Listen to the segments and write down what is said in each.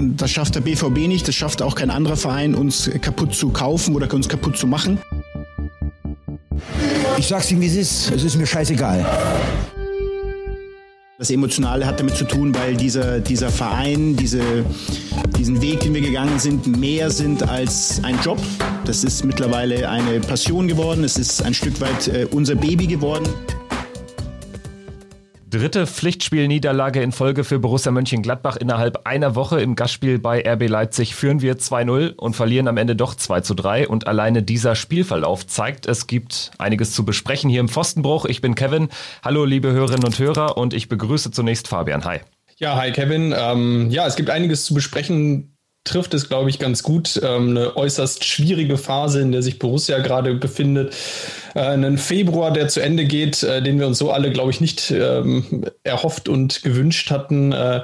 Das schafft der BVB nicht, das schafft auch kein anderer Verein, uns kaputt zu kaufen oder uns kaputt zu machen. Ich sag's Ihnen, wie es ist. Es ist mir scheißegal. Das Emotionale hat damit zu tun, weil dieser, dieser Verein, diese, diesen Weg, den wir gegangen sind, mehr sind als ein Job. Das ist mittlerweile eine Passion geworden. Es ist ein Stück weit äh, unser Baby geworden. Dritte Pflichtspielniederlage in Folge für Borussia Mönchengladbach. Innerhalb einer Woche im Gastspiel bei RB Leipzig führen wir 2-0 und verlieren am Ende doch 2-3. Und alleine dieser Spielverlauf zeigt, es gibt einiges zu besprechen hier im Pfostenbruch. Ich bin Kevin. Hallo, liebe Hörerinnen und Hörer. Und ich begrüße zunächst Fabian. Hi. Ja, hi Kevin. Ähm, ja, es gibt einiges zu besprechen trifft es, glaube ich, ganz gut. Ähm, eine äußerst schwierige Phase, in der sich Borussia gerade befindet. Äh, einen Februar, der zu Ende geht, äh, den wir uns so alle, glaube ich, nicht ähm, erhofft und gewünscht hatten. Äh,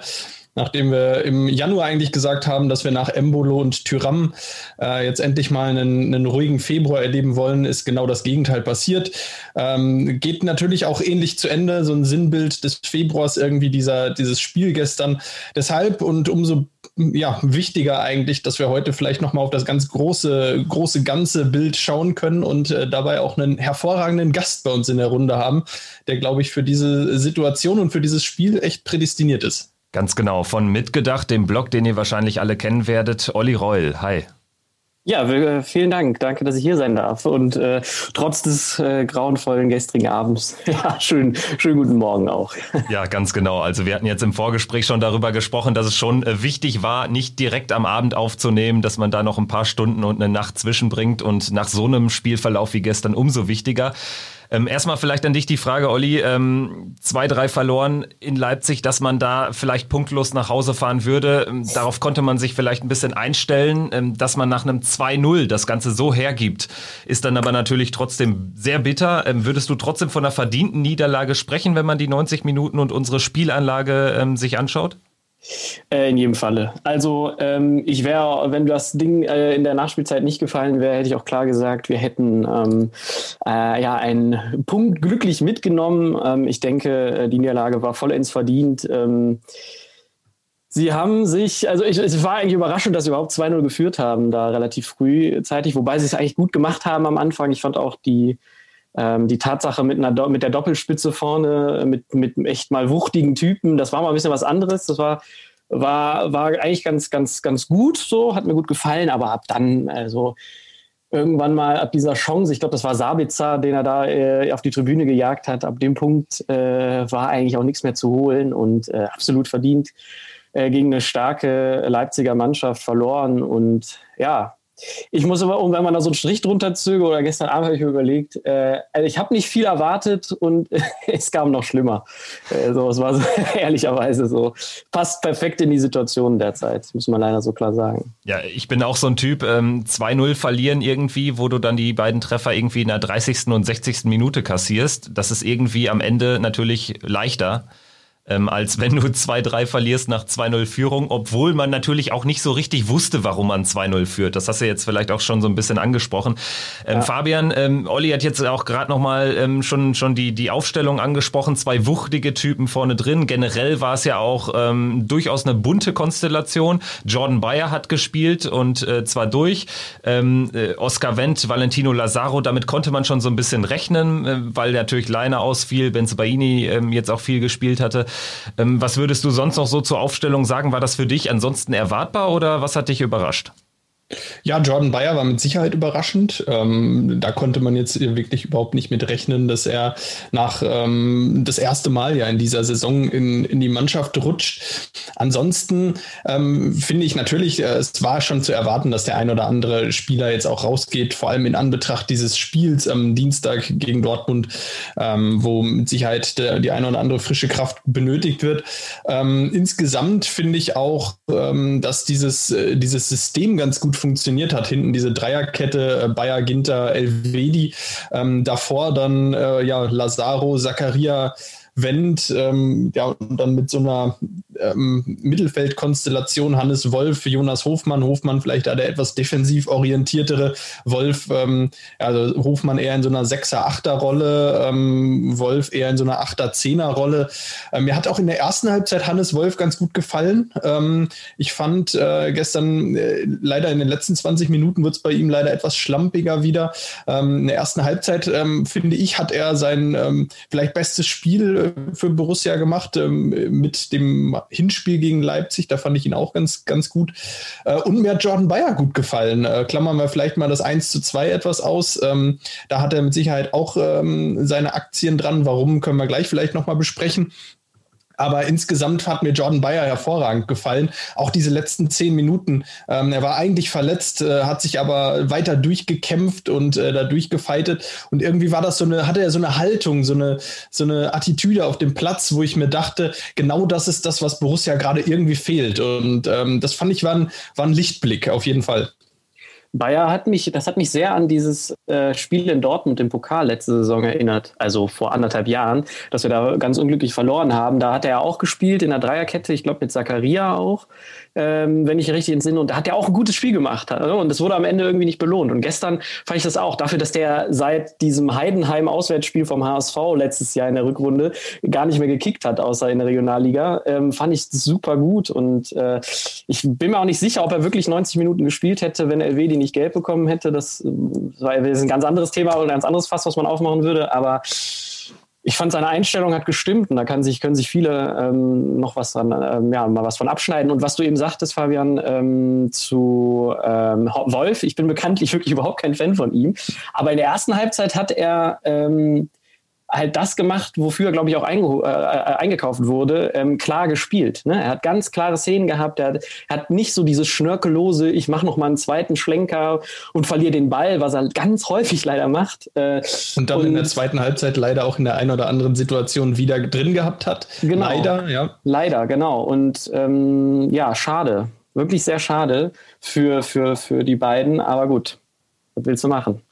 nachdem wir im Januar eigentlich gesagt haben, dass wir nach Embolo und Tyram äh, jetzt endlich mal einen, einen, ruhigen Februar erleben wollen, ist genau das Gegenteil passiert. Ähm, geht natürlich auch ähnlich zu Ende, so ein Sinnbild des Februars irgendwie dieser, dieses Spiel gestern. Deshalb und umso ja, wichtiger eigentlich, dass wir heute vielleicht nochmal auf das ganz große, große ganze Bild schauen können und äh, dabei auch einen hervorragenden Gast bei uns in der Runde haben, der, glaube ich, für diese Situation und für dieses Spiel echt prädestiniert ist. Ganz genau, von Mitgedacht, dem Blog, den ihr wahrscheinlich alle kennen werdet. Olli Reul, hi. Ja, äh, vielen Dank. Danke, dass ich hier sein darf. Und äh, trotz des äh, grauenvollen gestrigen Abends, ja, schön, schönen guten Morgen auch. Ja, ganz genau. Also wir hatten jetzt im Vorgespräch schon darüber gesprochen, dass es schon äh, wichtig war, nicht direkt am Abend aufzunehmen, dass man da noch ein paar Stunden und eine Nacht zwischenbringt und nach so einem Spielverlauf wie gestern umso wichtiger. Ähm, erstmal vielleicht an dich die Frage, Olli. Ähm, zwei, drei verloren in Leipzig, dass man da vielleicht punktlos nach Hause fahren würde. Ähm, darauf konnte man sich vielleicht ein bisschen einstellen, ähm, dass man nach einem 2-0 das Ganze so hergibt, ist dann aber natürlich trotzdem sehr bitter. Ähm, würdest du trotzdem von einer verdienten Niederlage sprechen, wenn man die 90 Minuten und unsere Spielanlage ähm, sich anschaut? Äh, in jedem Falle. Also ähm, ich wäre, wenn das Ding äh, in der Nachspielzeit nicht gefallen wäre, hätte ich auch klar gesagt, wir hätten ähm, äh, ja einen Punkt glücklich mitgenommen. Ähm, ich denke, äh, die Niederlage war vollends verdient. Ähm, sie haben sich, also ich, es war eigentlich überraschend, dass sie überhaupt 2-0 geführt haben, da relativ frühzeitig, wobei sie es eigentlich gut gemacht haben am Anfang. Ich fand auch die ähm, die Tatsache mit, einer, mit der Doppelspitze vorne, mit, mit echt mal wuchtigen Typen, das war mal ein bisschen was anderes. Das war, war, war eigentlich ganz, ganz, ganz gut so, hat mir gut gefallen, aber ab dann, also irgendwann mal ab dieser Chance, ich glaube, das war Sabitzer, den er da äh, auf die Tribüne gejagt hat, ab dem Punkt äh, war eigentlich auch nichts mehr zu holen und äh, absolut verdient äh, gegen eine starke Leipziger Mannschaft verloren. Und ja, ich muss aber, wenn man da so einen Strich drunter zöge, oder gestern Abend habe ich mir überlegt, äh, also ich habe nicht viel erwartet und es kam noch schlimmer. Äh, so, es war so ehrlicherweise so. Passt perfekt in die Situation derzeit, muss man leider so klar sagen. Ja, ich bin auch so ein Typ, ähm, 2-0 verlieren irgendwie, wo du dann die beiden Treffer irgendwie in der 30. und 60. Minute kassierst. Das ist irgendwie am Ende natürlich leichter ähm, als wenn du 2-3 verlierst nach 2-0 Führung, obwohl man natürlich auch nicht so richtig wusste, warum man 2-0 führt. Das hast du jetzt vielleicht auch schon so ein bisschen angesprochen. Ähm, ja. Fabian, ähm, Olli hat jetzt auch gerade nochmal ähm, schon, schon die, die Aufstellung angesprochen, zwei wuchtige Typen vorne drin. Generell war es ja auch ähm, durchaus eine bunte Konstellation. Jordan Bayer hat gespielt und äh, zwar durch. Ähm, äh, Oscar Wendt, Valentino Lazaro, damit konnte man schon so ein bisschen rechnen, äh, weil natürlich Leine ausfiel, Benzebaini ähm, jetzt auch viel gespielt hatte. Ähm, was würdest du sonst noch so zur Aufstellung sagen? War das für dich ansonsten erwartbar oder was hat dich überrascht? Ja, Jordan Bayer war mit Sicherheit überraschend. Ähm, da konnte man jetzt wirklich überhaupt nicht mit rechnen, dass er nach ähm, das erste Mal ja in dieser Saison in, in die Mannschaft rutscht. Ansonsten ähm, finde ich natürlich, äh, es war schon zu erwarten, dass der ein oder andere Spieler jetzt auch rausgeht, vor allem in Anbetracht dieses Spiels am Dienstag gegen Dortmund, ähm, wo mit Sicherheit der, die eine oder andere frische Kraft benötigt wird. Ähm, insgesamt finde ich auch, ähm, dass dieses, äh, dieses System ganz gut funktioniert hat. Hinten diese Dreierkette, äh, Bayer, Ginter, Elvedi. Ähm, davor dann äh, ja Lazaro, Zakaria, Wendt, ähm, ja, und dann mit so einer ähm, Mittelfeldkonstellation Hannes Wolf, Jonas Hofmann, Hofmann vielleicht da der etwas defensiv orientiertere, Wolf, ähm, also Hofmann eher in so einer 6er-8er-Rolle, ähm, Wolf eher in so einer 8er-10er-Rolle. Ähm, mir hat auch in der ersten Halbzeit Hannes Wolf ganz gut gefallen. Ähm, ich fand äh, gestern äh, leider in den letzten 20 Minuten wird es bei ihm leider etwas schlampiger wieder. Ähm, in der ersten Halbzeit, finde ich, hat er sein vielleicht bestes Spiel äh, für Borussia gemacht mit dem Hinspiel gegen Leipzig. Da fand ich ihn auch ganz, ganz gut. Äh, und mir hat Jordan Bayer gut gefallen. Äh, klammern wir vielleicht mal das 1 zu 2 etwas aus. Ähm, da hat er mit Sicherheit auch ähm, seine Aktien dran. Warum, können wir gleich vielleicht nochmal besprechen. Aber insgesamt hat mir Jordan Bayer hervorragend gefallen. Auch diese letzten zehn Minuten. Ähm, er war eigentlich verletzt, äh, hat sich aber weiter durchgekämpft und äh, da durchgefeitet. Und irgendwie war das so eine, hatte er so eine Haltung, so eine, so eine Attitüde auf dem Platz, wo ich mir dachte, genau das ist das, was Borussia gerade irgendwie fehlt. Und ähm, das fand ich war ein, war ein Lichtblick auf jeden Fall. Bayer hat mich, das hat mich sehr an dieses äh, Spiel in Dortmund im Pokal letzte Saison erinnert, also vor anderthalb Jahren, dass wir da ganz unglücklich verloren haben. Da hat er ja auch gespielt in der Dreierkette, ich glaube mit Zakaria auch ähm, wenn ich richtig entsinne. Und da hat er auch ein gutes Spiel gemacht. Ne? Und das wurde am Ende irgendwie nicht belohnt. Und gestern fand ich das auch, dafür, dass der seit diesem Heidenheim-Auswärtsspiel vom HSV letztes Jahr in der Rückrunde gar nicht mehr gekickt hat, außer in der Regionalliga, ähm, fand ich super gut. Und äh, ich bin mir auch nicht sicher, ob er wirklich 90 Minuten gespielt hätte, wenn LW die nicht gelb bekommen hätte. Das, das war ein ganz anderes Thema und ein ganz anderes Fass, was man aufmachen würde. Aber ich fand seine Einstellung hat gestimmt und da kann sich, können sich viele ähm, noch was dran, ähm, ja, mal was von abschneiden. Und was du eben sagtest, Fabian, ähm, zu ähm, Wolf, ich bin bekanntlich wirklich überhaupt kein Fan von ihm. Aber in der ersten Halbzeit hat er ähm, halt das gemacht, wofür, glaube ich, auch äh, äh, eingekauft wurde, ähm, klar gespielt. Ne? Er hat ganz klare Szenen gehabt. Er hat, er hat nicht so dieses schnörkellose, ich mache noch mal einen zweiten Schlenker und verliere den Ball, was er ganz häufig leider macht. Äh, und dann und, in der zweiten Halbzeit leider auch in der einen oder anderen Situation wieder drin gehabt hat. Genau, leider, ja. Leider, genau. Und ähm, ja, schade. Wirklich sehr schade für, für, für die beiden. Aber gut, was willst du machen?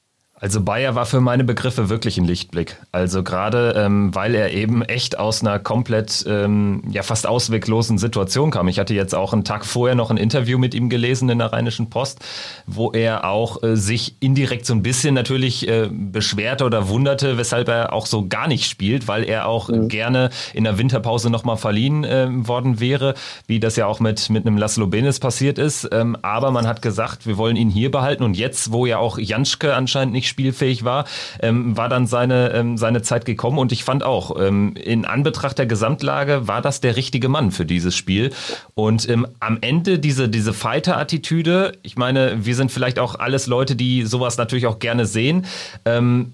Also Bayer war für meine Begriffe wirklich ein Lichtblick. Also gerade ähm, weil er eben echt aus einer komplett ähm, ja fast ausweglosen Situation kam. Ich hatte jetzt auch einen Tag vorher noch ein Interview mit ihm gelesen in der Rheinischen Post, wo er auch äh, sich indirekt so ein bisschen natürlich äh, beschwerte oder wunderte, weshalb er auch so gar nicht spielt, weil er auch mhm. gerne in der Winterpause nochmal verliehen äh, worden wäre, wie das ja auch mit mit einem Laszlo Benes passiert ist. Ähm, aber man hat gesagt, wir wollen ihn hier behalten und jetzt, wo ja auch Janschke anscheinend nicht spielfähig war, ähm, war dann seine, ähm, seine Zeit gekommen. Und ich fand auch, ähm, in Anbetracht der Gesamtlage war das der richtige Mann für dieses Spiel. Und ähm, am Ende diese, diese Fighter-Attitüde, ich meine, wir sind vielleicht auch alles Leute, die sowas natürlich auch gerne sehen. Ähm,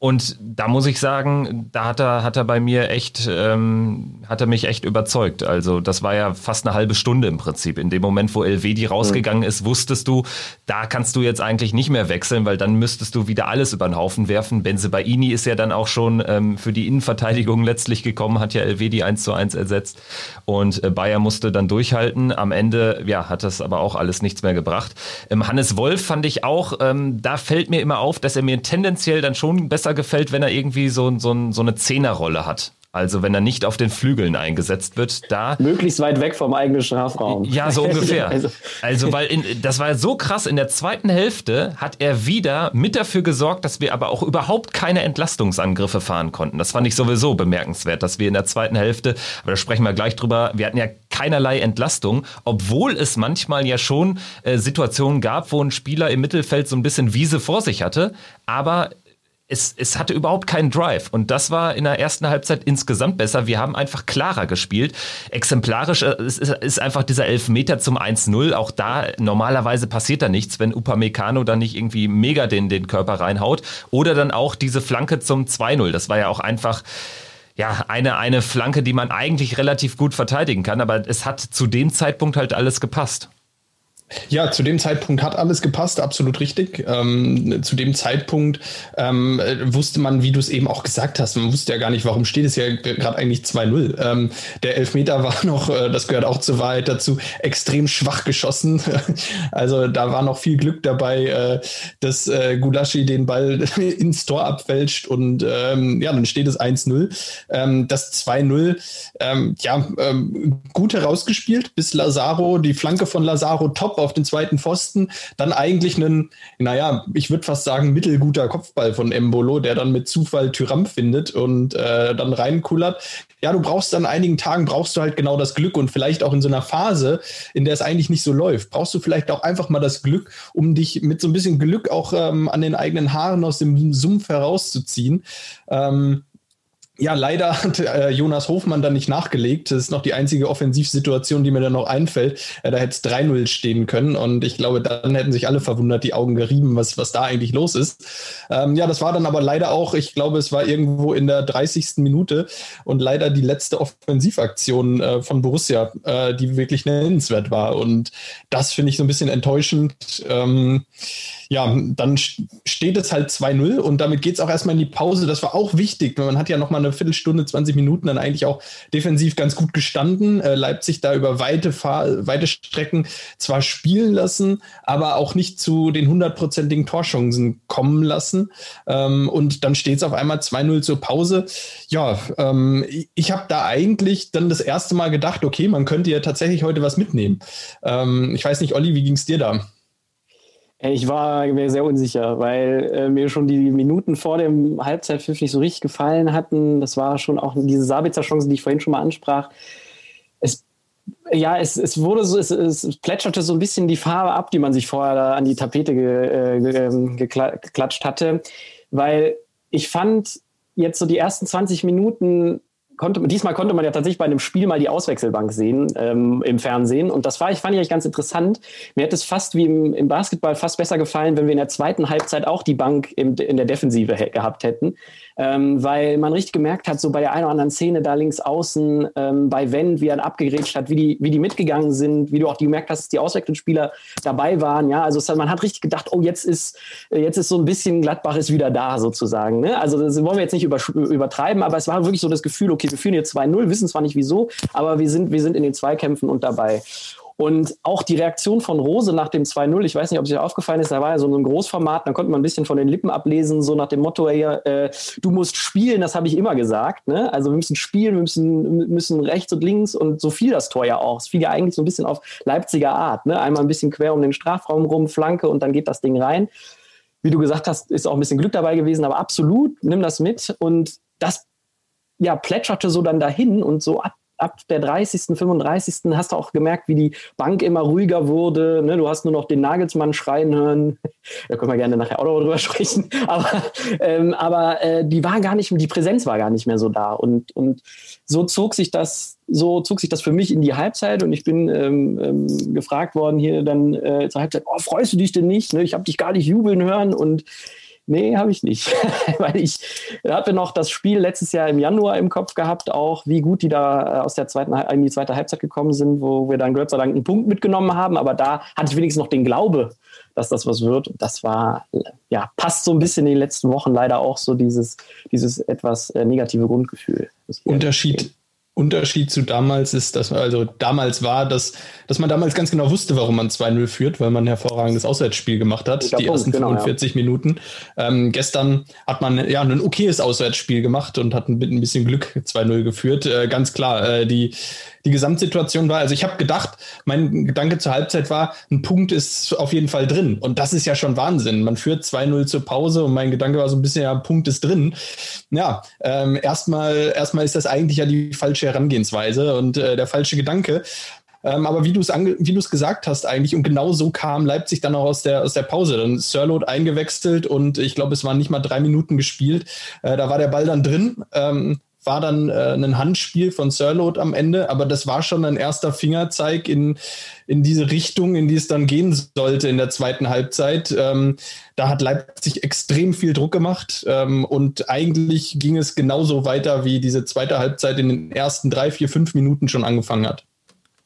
und da muss ich sagen, da hat er, hat er bei mir echt, ähm, hat er mich echt überzeugt. Also das war ja fast eine halbe Stunde im Prinzip. In dem Moment, wo Elvedi rausgegangen ist, wusstest du, da kannst du jetzt eigentlich nicht mehr wechseln, weil dann müsstest du wieder alles über den Haufen werfen. Benzebaini ist ja dann auch schon ähm, für die Innenverteidigung letztlich gekommen, hat ja Elvedi 1 zu 1 ersetzt. Und äh, Bayer musste dann durchhalten. Am Ende, ja, hat das aber auch alles nichts mehr gebracht. Ähm, Hannes Wolf fand ich auch, ähm, da fällt mir immer auf, dass er mir tendenziell dann schon besser gefällt, wenn er irgendwie so, so, so eine Zehnerrolle hat. Also wenn er nicht auf den Flügeln eingesetzt wird, da möglichst weit weg vom eigenen Strafraum. Ja, so ungefähr. also, also weil in, das war so krass. In der zweiten Hälfte hat er wieder mit dafür gesorgt, dass wir aber auch überhaupt keine Entlastungsangriffe fahren konnten. Das fand ich sowieso bemerkenswert, dass wir in der zweiten Hälfte, aber da sprechen wir gleich drüber, wir hatten ja keinerlei Entlastung, obwohl es manchmal ja schon äh, Situationen gab, wo ein Spieler im Mittelfeld so ein bisschen Wiese vor sich hatte, aber es, es hatte überhaupt keinen Drive. Und das war in der ersten Halbzeit insgesamt besser. Wir haben einfach klarer gespielt. Exemplarisch äh, ist, ist einfach dieser Elfmeter zum 1-0. Auch da normalerweise passiert da nichts, wenn Upamecano dann nicht irgendwie mega den, den Körper reinhaut. Oder dann auch diese Flanke zum 2-0. Das war ja auch einfach ja, eine, eine Flanke, die man eigentlich relativ gut verteidigen kann, aber es hat zu dem Zeitpunkt halt alles gepasst. Ja, zu dem Zeitpunkt hat alles gepasst, absolut richtig. Ähm, zu dem Zeitpunkt ähm, wusste man, wie du es eben auch gesagt hast, man wusste ja gar nicht, warum steht es ja gerade eigentlich 2-0. Ähm, der Elfmeter war noch, äh, das gehört auch zur Wahrheit dazu, extrem schwach geschossen. also da war noch viel Glück dabei, äh, dass äh, Gulaschi den Ball ins Tor abfälscht und ähm, ja, dann steht es 1-0. Ähm, das 2-0, ähm, ja, gut herausgespielt, bis Lazaro, die Flanke von Lazaro top auf den zweiten Pfosten, dann eigentlich einen, naja, ich würde fast sagen, mittelguter Kopfball von Embolo, der dann mit Zufall Tyram findet und äh, dann reinkullert. Ja, du brauchst dann einigen Tagen, brauchst du halt genau das Glück und vielleicht auch in so einer Phase, in der es eigentlich nicht so läuft, brauchst du vielleicht auch einfach mal das Glück, um dich mit so ein bisschen Glück auch ähm, an den eigenen Haaren aus dem Sumpf herauszuziehen. Ähm, ja, leider hat äh, Jonas Hofmann dann nicht nachgelegt. Das ist noch die einzige Offensivsituation, die mir dann noch einfällt. Äh, da hätte es 3-0 stehen können. Und ich glaube, dann hätten sich alle verwundert die Augen gerieben, was, was da eigentlich los ist. Ähm, ja, das war dann aber leider auch, ich glaube, es war irgendwo in der 30. Minute und leider die letzte Offensivaktion äh, von Borussia, äh, die wirklich nennenswert war. Und das finde ich so ein bisschen enttäuschend. Ähm, ja, dann steht es halt 2-0 und damit geht es auch erstmal in die Pause. Das war auch wichtig. Man hat ja nochmal eine Viertelstunde, 20 Minuten dann eigentlich auch defensiv ganz gut gestanden. Äh, Leipzig da über weite, Fahr weite Strecken zwar spielen lassen, aber auch nicht zu den hundertprozentigen Torchancen kommen lassen. Ähm, und dann steht es auf einmal 2-0 zur Pause. Ja, ähm, ich habe da eigentlich dann das erste Mal gedacht, okay, man könnte ja tatsächlich heute was mitnehmen. Ähm, ich weiß nicht, Olli, wie ging es dir da? Ich war mir sehr unsicher, weil äh, mir schon die Minuten vor dem Halbzeitpfiff nicht so richtig gefallen hatten. Das war schon auch diese Sabitzer-Chance, die ich vorhin schon mal ansprach. Es, ja, es, es wurde so, es, es, plätscherte so ein bisschen die Farbe ab, die man sich vorher da an die Tapete ge, äh, ge, ähm, geklatscht hatte, weil ich fand jetzt so die ersten 20 Minuten konnte, diesmal konnte man ja tatsächlich bei einem Spiel mal die Auswechselbank sehen ähm, im Fernsehen. Und das war, ich fand ich eigentlich ganz interessant. Mir hätte es fast wie im, im, Basketball fast besser gefallen, wenn wir in der zweiten Halbzeit auch die Bank im, in der Defensive gehabt hätten ähm, weil man richtig gemerkt hat, so bei der einen oder anderen Szene da links außen, ähm, bei Wendt, wie er abgegrätscht hat, wie die, wie die mitgegangen sind, wie du auch gemerkt hast, dass die Auswechselspieler dabei waren. Ja, also es, man hat richtig gedacht, oh, jetzt ist, jetzt ist so ein bisschen Gladbach ist wieder da sozusagen. Ne? Also das wollen wir jetzt nicht über, übertreiben, aber es war wirklich so das Gefühl, okay, wir führen jetzt 2-0, wissen zwar nicht wieso, aber wir sind, wir sind in den Zweikämpfen und dabei. Und auch die Reaktion von Rose nach dem 2-0, ich weiß nicht, ob es dir aufgefallen ist, da war ja so ein Großformat, da konnte man ein bisschen von den Lippen ablesen, so nach dem Motto, ey, äh, du musst spielen, das habe ich immer gesagt. Ne? Also wir müssen spielen, wir müssen, müssen rechts und links und so fiel das Tor ja auch. Es fiel ja eigentlich so ein bisschen auf Leipziger Art. Ne? Einmal ein bisschen quer um den Strafraum rum, Flanke und dann geht das Ding rein. Wie du gesagt hast, ist auch ein bisschen Glück dabei gewesen, aber absolut, nimm das mit. Und das ja, plätscherte so dann dahin und so ab ab der 30., 35. hast du auch gemerkt, wie die Bank immer ruhiger wurde. Ne? Du hast nur noch den Nagelsmann schreien hören. Da können wir gerne nachher auch noch drüber sprechen. Aber, ähm, aber äh, die war gar nicht, die Präsenz war gar nicht mehr so da. Und, und so zog sich das, so zog sich das für mich in die Halbzeit und ich bin ähm, ähm, gefragt worden hier dann äh, zur Halbzeit, oh, freust du dich denn nicht? Ne? Ich habe dich gar nicht jubeln hören und Nee, habe ich nicht. Weil ich hatte noch das Spiel letztes Jahr im Januar im Kopf gehabt, auch wie gut die da äh, aus der zweiten in die zweite Halbzeit gekommen sind, wo wir dann Gott sei Dank einen Punkt mitgenommen haben. Aber da hatte ich wenigstens noch den Glaube, dass das was wird. Das war, ja, passt so ein bisschen in den letzten Wochen leider auch so dieses, dieses etwas äh, negative Grundgefühl. Unterschied, Unterschied zu damals ist, dass also damals war, dass, dass man damals ganz genau wusste, warum man 2-0 führt, weil man ein hervorragendes Auswärtsspiel gemacht hat, die Punkt, ersten genau, 45 ja. Minuten. Ähm, gestern hat man ja ein okayes Auswärtsspiel gemacht und hat mit ein bisschen Glück 2-0 geführt. Äh, ganz klar, äh, die, die Gesamtsituation war. Also ich habe gedacht, mein Gedanke zur Halbzeit war, ein Punkt ist auf jeden Fall drin. Und das ist ja schon Wahnsinn. Man führt 2-0 zur Pause und mein Gedanke war so ein bisschen, ja, ein Punkt ist drin. Ja, ähm, erstmal, erstmal ist das eigentlich ja die falsche Herangehensweise und äh, der falsche Gedanke. Ähm, aber wie du es wie du es gesagt hast eigentlich und genau so kam Leipzig dann auch aus der aus der Pause. Dann Sirlot eingewechselt und ich glaube, es waren nicht mal drei Minuten gespielt. Äh, da war der Ball dann drin. Ähm, war dann äh, ein Handspiel von Sirlot am Ende, aber das war schon ein erster Fingerzeig in, in diese Richtung, in die es dann gehen sollte in der zweiten Halbzeit. Ähm, da hat Leipzig extrem viel Druck gemacht ähm, und eigentlich ging es genauso weiter, wie diese zweite Halbzeit in den ersten drei, vier, fünf Minuten schon angefangen hat.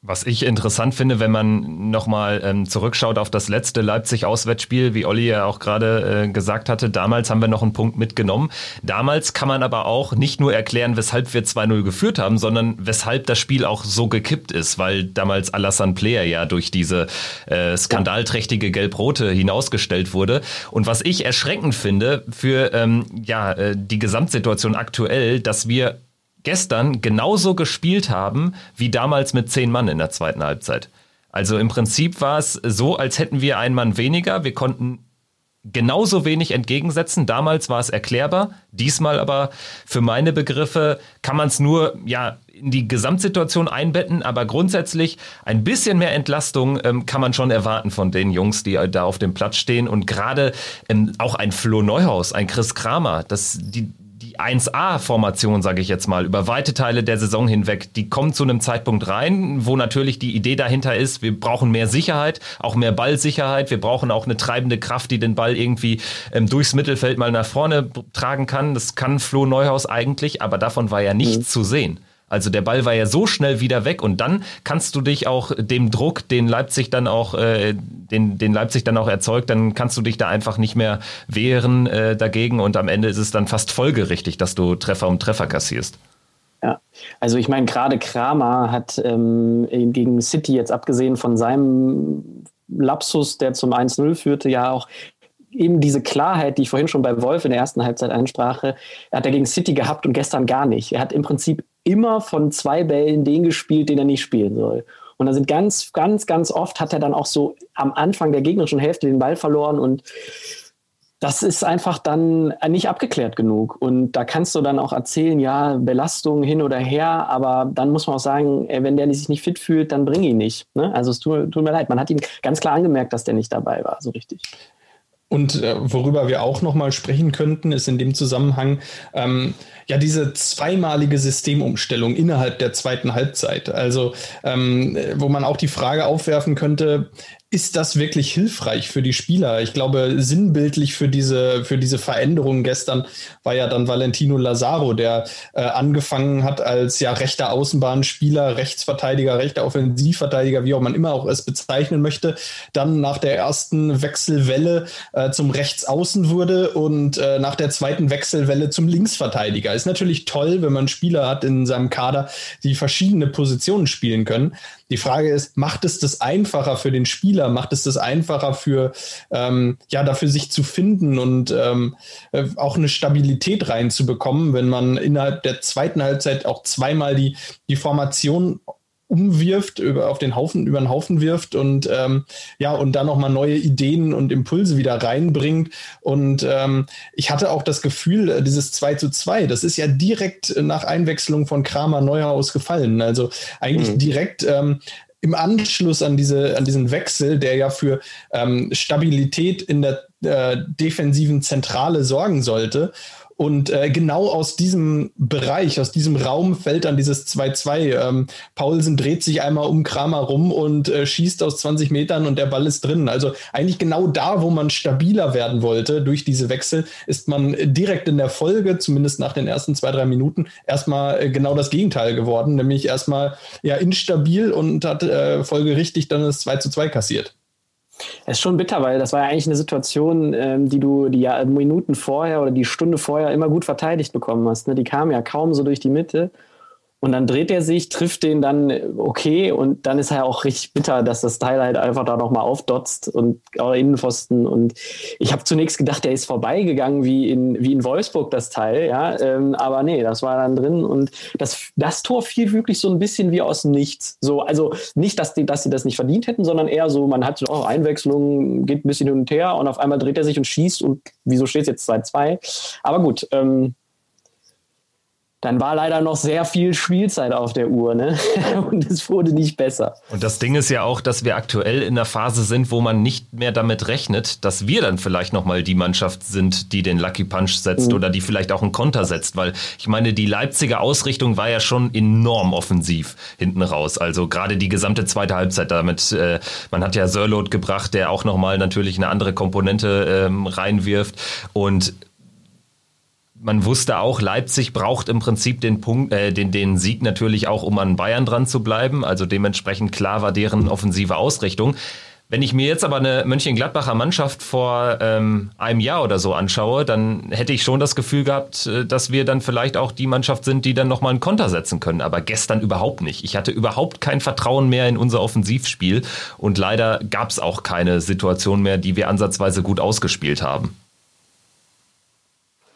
Was ich interessant finde, wenn man nochmal ähm, zurückschaut auf das letzte Leipzig-Auswärtsspiel, wie Olli ja auch gerade äh, gesagt hatte, damals haben wir noch einen Punkt mitgenommen. Damals kann man aber auch nicht nur erklären, weshalb wir 2-0 geführt haben, sondern weshalb das Spiel auch so gekippt ist, weil damals Alassane Player ja durch diese äh, skandalträchtige Gelb-Rote hinausgestellt wurde. Und was ich erschreckend finde für ähm, ja, äh, die Gesamtsituation aktuell, dass wir gestern genauso gespielt haben wie damals mit zehn Mann in der zweiten Halbzeit. Also im Prinzip war es so, als hätten wir einen Mann weniger. Wir konnten genauso wenig entgegensetzen. Damals war es erklärbar. Diesmal aber für meine Begriffe kann man es nur ja in die Gesamtsituation einbetten, aber grundsätzlich ein bisschen mehr Entlastung ähm, kann man schon erwarten von den Jungs, die da auf dem Platz stehen und gerade ähm, auch ein Flo Neuhaus, ein Chris Kramer, das die 1A-Formation, sage ich jetzt mal, über weite Teile der Saison hinweg, die kommt zu einem Zeitpunkt rein, wo natürlich die Idee dahinter ist, wir brauchen mehr Sicherheit, auch mehr Ballsicherheit, wir brauchen auch eine treibende Kraft, die den Ball irgendwie ähm, durchs Mittelfeld mal nach vorne tragen kann. Das kann Flo Neuhaus eigentlich, aber davon war ja nichts mhm. zu sehen. Also der Ball war ja so schnell wieder weg und dann kannst du dich auch dem Druck, den Leipzig dann auch, äh, den, den Leipzig dann auch erzeugt, dann kannst du dich da einfach nicht mehr wehren äh, dagegen und am Ende ist es dann fast folgerichtig, dass du Treffer um Treffer kassierst. Ja, also ich meine, gerade Kramer hat ähm, gegen City jetzt abgesehen von seinem Lapsus, der zum 1-0 führte, ja auch eben diese Klarheit, die ich vorhin schon bei Wolf in der ersten Halbzeit ansprache, hat er gegen City gehabt und gestern gar nicht. Er hat im Prinzip immer von zwei Bällen den gespielt, den er nicht spielen soll. Und da sind ganz, ganz, ganz oft hat er dann auch so am Anfang der gegnerischen Hälfte den Ball verloren und das ist einfach dann nicht abgeklärt genug. Und da kannst du dann auch erzählen, ja, Belastung hin oder her, aber dann muss man auch sagen, wenn der sich nicht fit fühlt, dann bring ihn nicht. Ne? Also es tut, tut mir leid. Man hat ihm ganz klar angemerkt, dass der nicht dabei war, so richtig. Und äh, worüber wir auch nochmal sprechen könnten, ist in dem Zusammenhang ähm, ja diese zweimalige Systemumstellung innerhalb der zweiten Halbzeit. Also ähm, wo man auch die Frage aufwerfen könnte, ist das wirklich hilfreich für die Spieler? Ich glaube, sinnbildlich für diese, für diese Veränderung gestern war ja dann Valentino Lazaro, der äh, angefangen hat als ja rechter Außenbahnspieler, Rechtsverteidiger, rechter Offensivverteidiger, wie auch man immer auch es bezeichnen möchte, dann nach der ersten Wechselwelle äh, zum Rechtsaußen wurde und äh, nach der zweiten Wechselwelle zum Linksverteidiger. Ist natürlich toll, wenn man Spieler hat in seinem Kader, die verschiedene Positionen spielen können. Die Frage ist, macht es das einfacher für den Spieler? Macht es das einfacher für, ähm, ja, dafür sich zu finden und ähm, äh, auch eine Stabilität reinzubekommen, wenn man innerhalb der zweiten Halbzeit auch zweimal die, die Formation umwirft, über, auf den Haufen, über den Haufen wirft und ähm, ja, und dann nochmal neue Ideen und Impulse wieder reinbringt. Und ähm, ich hatte auch das Gefühl, äh, dieses 2 zu 2, das ist ja direkt nach Einwechslung von Kramer Neuhaus gefallen. Also eigentlich mhm. direkt ähm, im Anschluss an diese, an diesen Wechsel, der ja für ähm, Stabilität in der äh, defensiven Zentrale sorgen sollte. Und äh, genau aus diesem Bereich, aus diesem Raum fällt dann dieses 2-2. Ähm, Paulsen dreht sich einmal um Kramer rum und äh, schießt aus 20 Metern und der Ball ist drin. Also eigentlich genau da, wo man stabiler werden wollte durch diese Wechsel, ist man direkt in der Folge, zumindest nach den ersten zwei, drei Minuten, erstmal äh, genau das Gegenteil geworden, nämlich erstmal ja instabil und hat äh, folgerichtig dann das 2 zu 2 kassiert. Es ist schon bitter, weil das war ja eigentlich eine Situation, ähm, die du die Minuten vorher oder die Stunde vorher immer gut verteidigt bekommen hast. Ne? Die kam ja kaum so durch die Mitte und dann dreht er sich, trifft den dann okay und dann ist er auch richtig bitter, dass das Teil halt einfach da nochmal aufdotzt und auch Innenpfosten. Und ich habe zunächst gedacht, der ist vorbeigegangen wie in, wie in Wolfsburg, das Teil, ja. Ähm, aber nee, das war dann drin und das, das Tor fiel wirklich so ein bisschen wie aus Nichts. So, also nicht, dass die, dass sie das nicht verdient hätten, sondern eher so, man hat so oh, Einwechslung, geht ein bisschen hin und her und auf einmal dreht er sich und schießt und wieso steht es jetzt 2-2? Aber gut, ähm, dann war leider noch sehr viel Spielzeit auf der Uhr, ne? Und es wurde nicht besser. Und das Ding ist ja auch, dass wir aktuell in der Phase sind, wo man nicht mehr damit rechnet, dass wir dann vielleicht nochmal die Mannschaft sind, die den Lucky Punch setzt mhm. oder die vielleicht auch einen Konter setzt, weil ich meine, die Leipziger Ausrichtung war ja schon enorm offensiv hinten raus. Also gerade die gesamte zweite Halbzeit damit, äh, man hat ja Sörlot gebracht, der auch nochmal natürlich eine andere Komponente ähm, reinwirft und man wusste auch, Leipzig braucht im Prinzip den Punkt, äh, den, den Sieg natürlich auch, um an Bayern dran zu bleiben. Also dementsprechend klar war deren offensive Ausrichtung. Wenn ich mir jetzt aber eine Mönchengladbacher Mannschaft vor ähm, einem Jahr oder so anschaue, dann hätte ich schon das Gefühl gehabt, äh, dass wir dann vielleicht auch die Mannschaft sind, die dann nochmal einen Konter setzen können. Aber gestern überhaupt nicht. Ich hatte überhaupt kein Vertrauen mehr in unser Offensivspiel und leider gab es auch keine Situation mehr, die wir ansatzweise gut ausgespielt haben.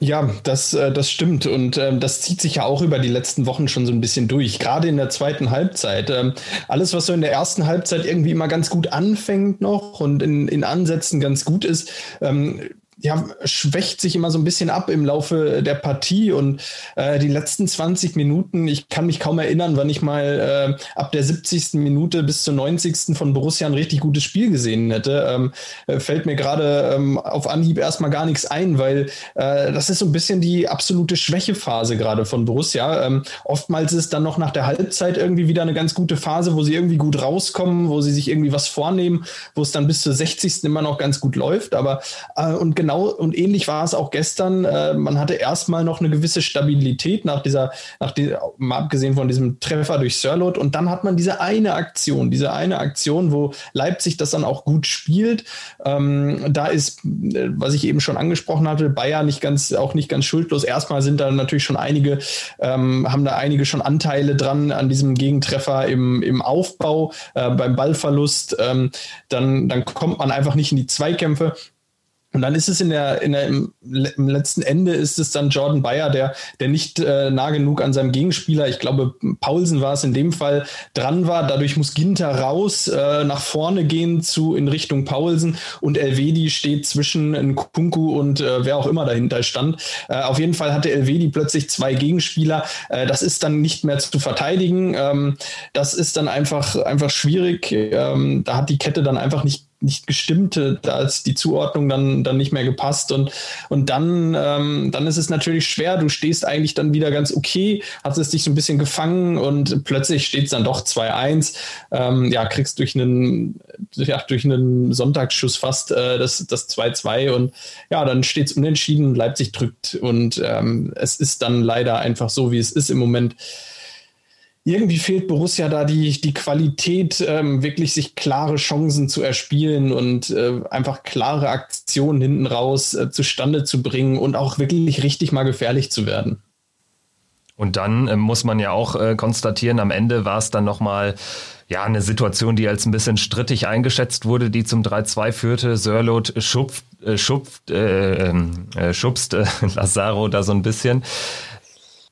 Ja, das, äh, das stimmt. Und ähm, das zieht sich ja auch über die letzten Wochen schon so ein bisschen durch. Gerade in der zweiten Halbzeit. Ähm, alles, was so in der ersten Halbzeit irgendwie immer ganz gut anfängt noch und in, in Ansätzen ganz gut ist, ähm, ja, schwächt sich immer so ein bisschen ab im Laufe der Partie und äh, die letzten 20 Minuten, ich kann mich kaum erinnern, wann ich mal äh, ab der 70. Minute bis zur 90. von Borussia ein richtig gutes Spiel gesehen hätte. Ähm, äh, fällt mir gerade ähm, auf Anhieb erstmal gar nichts ein, weil äh, das ist so ein bisschen die absolute Schwächephase gerade von Borussia. Ähm, oftmals ist dann noch nach der Halbzeit irgendwie wieder eine ganz gute Phase, wo sie irgendwie gut rauskommen, wo sie sich irgendwie was vornehmen, wo es dann bis zur 60. immer noch ganz gut läuft. Aber äh, und genau genau und ähnlich war es auch gestern. Äh, man hatte erstmal noch eine gewisse Stabilität nach dieser, nach die, mal abgesehen von diesem Treffer durch Sörlot. Und dann hat man diese eine Aktion, diese eine Aktion, wo Leipzig das dann auch gut spielt. Ähm, da ist, äh, was ich eben schon angesprochen hatte, Bayern nicht ganz, auch nicht ganz schuldlos. Erstmal sind da natürlich schon einige, ähm, haben da einige schon Anteile dran an diesem Gegentreffer im, im Aufbau, äh, beim Ballverlust. Ähm, dann, dann kommt man einfach nicht in die Zweikämpfe. Und dann ist es in der, in der im, letzten Ende ist es dann Jordan Bayer, der, der nicht äh, nah genug an seinem Gegenspieler, ich glaube, Paulsen war es in dem Fall, dran war. Dadurch muss Ginter raus, äh, nach vorne gehen zu in Richtung Paulsen und Elvedi steht zwischen Nkunku und äh, wer auch immer dahinter stand. Äh, auf jeden Fall hatte Elvedi plötzlich zwei Gegenspieler. Äh, das ist dann nicht mehr zu verteidigen. Ähm, das ist dann einfach, einfach schwierig. Ähm, da hat die Kette dann einfach nicht nicht gestimmt, da ist die Zuordnung dann, dann nicht mehr gepasst. Und, und dann, ähm, dann ist es natürlich schwer. Du stehst eigentlich dann wieder ganz okay, hast es dich so ein bisschen gefangen und plötzlich steht es dann doch 2-1. Ähm, ja, kriegst durch einen, ja, durch einen Sonntagsschuss fast äh, das, das 2-2 und ja, dann steht es unentschieden, Leipzig drückt. Und ähm, es ist dann leider einfach so, wie es ist im Moment irgendwie fehlt Borussia da die, die Qualität, ähm, wirklich sich klare Chancen zu erspielen und äh, einfach klare Aktionen hinten raus äh, zustande zu bringen und auch wirklich richtig mal gefährlich zu werden. Und dann äh, muss man ja auch äh, konstatieren, am Ende war es dann nochmal ja, eine Situation, die als ein bisschen strittig eingeschätzt wurde, die zum 3-2 führte. Sörlot schupft, äh, schupft, äh, ähm, äh, schubst äh, Lazaro da so ein bisschen.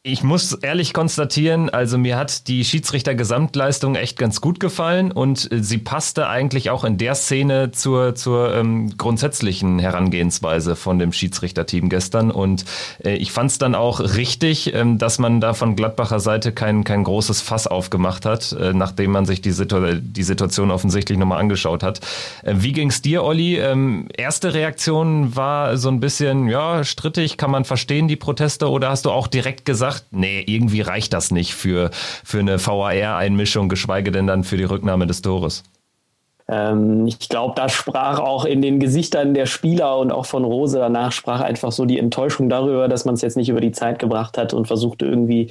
Ich muss ehrlich konstatieren, also mir hat die Schiedsrichter-Gesamtleistung echt ganz gut gefallen und äh, sie passte eigentlich auch in der Szene zur, zur ähm, grundsätzlichen Herangehensweise von dem Schiedsrichterteam gestern. Und äh, ich fand es dann auch richtig, ähm, dass man da von Gladbacher Seite kein, kein großes Fass aufgemacht hat, äh, nachdem man sich die, Situ die Situation offensichtlich nochmal angeschaut hat. Äh, wie ging's dir, Olli? Ähm, erste Reaktion war so ein bisschen, ja, strittig, kann man verstehen, die Proteste, oder hast du auch direkt gesagt, gesagt, nee, irgendwie reicht das nicht für, für eine VAR-Einmischung, geschweige denn dann für die Rücknahme des Tores? Ähm, ich glaube, da sprach auch in den Gesichtern der Spieler und auch von Rose danach sprach einfach so die Enttäuschung darüber, dass man es jetzt nicht über die Zeit gebracht hat und versuchte irgendwie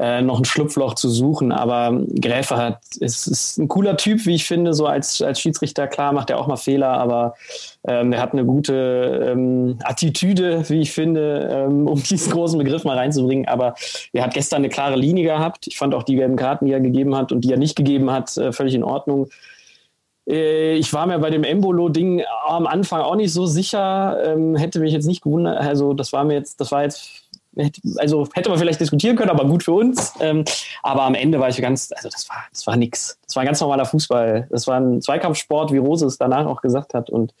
äh, noch ein Schlupfloch zu suchen. Aber Gräfe hat, ist, ist ein cooler Typ, wie ich finde, so als, als Schiedsrichter. Klar macht er auch mal Fehler, aber ähm, er hat eine gute ähm, Attitüde, wie ich finde, ähm, um diesen großen Begriff mal reinzubringen. Aber er hat gestern eine klare Linie gehabt. Ich fand auch die gelben Karten, die er gegeben hat und die er nicht gegeben hat, äh, völlig in Ordnung. Äh, ich war mir bei dem Embolo-Ding am Anfang auch nicht so sicher, ähm, hätte mich jetzt nicht gewundert. Also, das war mir jetzt, das war jetzt also hätte man vielleicht diskutieren können, aber gut für uns. Ähm, aber am Ende war ich ganz, also das war, das war nix. Das war ein ganz normaler Fußball. Das war ein Zweikampfsport, wie Rose es danach auch gesagt hat und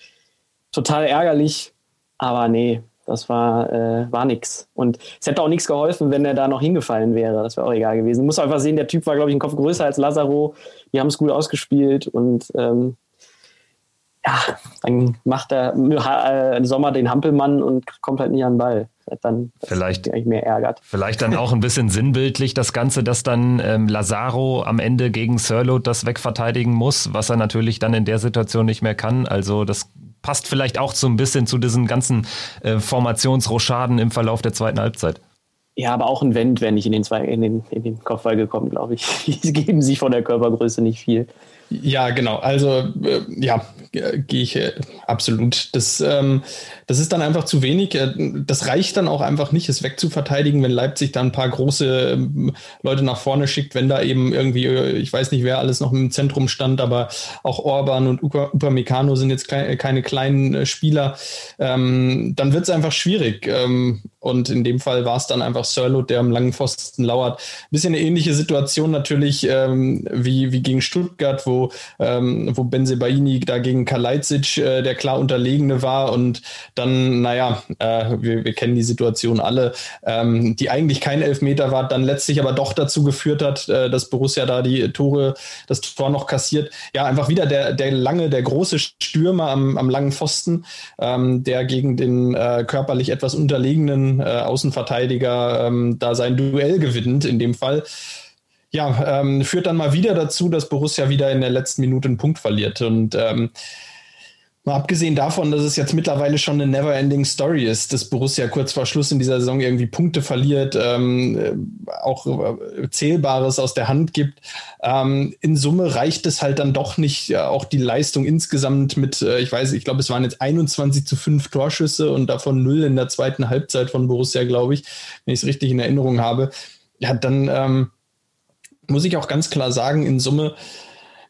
total ärgerlich. Aber nee, das war, äh, war nix. Und es hätte auch nichts geholfen, wenn er da noch hingefallen wäre. Das wäre auch egal gewesen. Muss einfach sehen, der Typ war, glaube ich, ein Kopf größer als Lazaro. Die haben es gut ausgespielt und ähm, ja, dann macht der äh, Sommer den Hampelmann und kommt halt nicht an den Ball dann vielleicht eigentlich mehr ärgert. Vielleicht dann auch ein bisschen sinnbildlich das Ganze, dass dann ähm, Lazaro am Ende gegen Sirlo das wegverteidigen muss, was er natürlich dann in der Situation nicht mehr kann. Also das passt vielleicht auch so ein bisschen zu diesen ganzen äh, Formationsrochaden im Verlauf der zweiten Halbzeit. Ja, aber auch ein Wendt wäre nicht in den, zwei, in, den, in den Kopfball gekommen, glaube ich. Die geben sich von der Körpergröße nicht viel. Ja, genau. Also äh, ja, gehe ich äh, absolut. Das, ähm, das ist dann einfach zu wenig. Äh, das reicht dann auch einfach nicht, es wegzuverteidigen, wenn Leipzig dann ein paar große ähm, Leute nach vorne schickt, wenn da eben irgendwie, äh, ich weiß nicht, wer alles noch im Zentrum stand, aber auch Orban und Upamecano sind jetzt keine, kleinen Spieler. Ähm, dann wird es einfach schwierig. Ähm, und in dem Fall war es dann einfach Sörlot, der am langen Pfosten lauert. Bisschen eine ähnliche Situation natürlich wie, wie gegen Stuttgart, wo, wo Benzebaini da gegen Kalajdzic äh, der klar Unterlegene war und dann, naja, äh, wir, wir kennen die Situation alle, ähm, die eigentlich kein Elfmeter war, dann letztlich aber doch dazu geführt hat, äh, dass Borussia da die Tore, das Tor noch kassiert. Ja, einfach wieder der, der lange, der große Stürmer am, am langen Pfosten, ähm, der gegen den äh, körperlich etwas unterlegenen äh, Außenverteidiger ähm, da sein Duell gewinnt in dem Fall. Ja, ähm, führt dann mal wieder dazu, dass Borussia wieder in der letzten Minute einen Punkt verliert. Und ähm, Mal abgesehen davon, dass es jetzt mittlerweile schon eine never-ending Story ist, dass Borussia kurz vor Schluss in dieser Saison irgendwie Punkte verliert, ähm, äh, auch äh, Zählbares aus der Hand gibt. Ähm, in Summe reicht es halt dann doch nicht, äh, auch die Leistung insgesamt mit, äh, ich weiß, ich glaube, es waren jetzt 21 zu 5 Torschüsse und davon 0 in der zweiten Halbzeit von Borussia, glaube ich, wenn ich es richtig in Erinnerung habe. Ja, dann ähm, muss ich auch ganz klar sagen, in Summe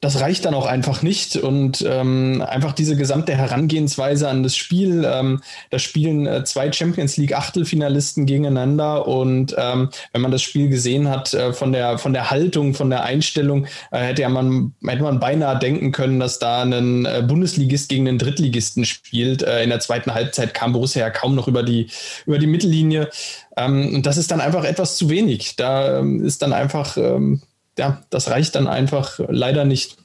das reicht dann auch einfach nicht. Und ähm, einfach diese gesamte Herangehensweise an das Spiel, ähm, da spielen äh, zwei Champions League Achtelfinalisten gegeneinander. Und ähm, wenn man das Spiel gesehen hat, äh, von, der, von der Haltung, von der Einstellung, äh, hätte, ja man, hätte man beinahe denken können, dass da ein äh, Bundesligist gegen einen Drittligisten spielt. Äh, in der zweiten Halbzeit kam Borussia ja kaum noch über die, über die Mittellinie. Ähm, und das ist dann einfach etwas zu wenig. Da ähm, ist dann einfach ähm, ja, das reicht dann einfach leider nicht.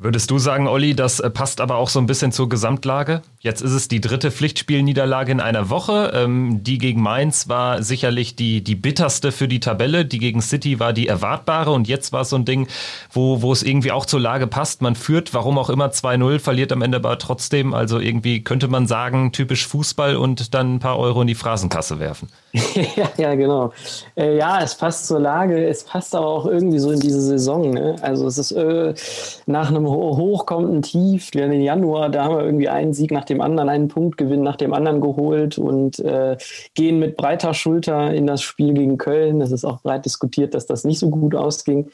Würdest du sagen, Olli, das äh, passt aber auch so ein bisschen zur Gesamtlage? Jetzt ist es die dritte Pflichtspielniederlage in einer Woche. Ähm, die gegen Mainz war sicherlich die, die bitterste für die Tabelle. Die gegen City war die erwartbare. Und jetzt war es so ein Ding, wo, wo es irgendwie auch zur Lage passt. Man führt, warum auch immer, 2-0, verliert am Ende aber trotzdem. Also irgendwie könnte man sagen, typisch Fußball und dann ein paar Euro in die Phrasenkasse werfen. ja, ja, genau. Äh, ja, es passt zur Lage. Es passt aber auch irgendwie so in diese Saison. Ne? Also es ist äh, nach einem Hoch kommt ein Tief. Wir haben den Januar, da haben wir irgendwie einen Sieg nach dem anderen, einen Punktgewinn nach dem anderen geholt und äh, gehen mit breiter Schulter in das Spiel gegen Köln. Es ist auch breit diskutiert, dass das nicht so gut ausging.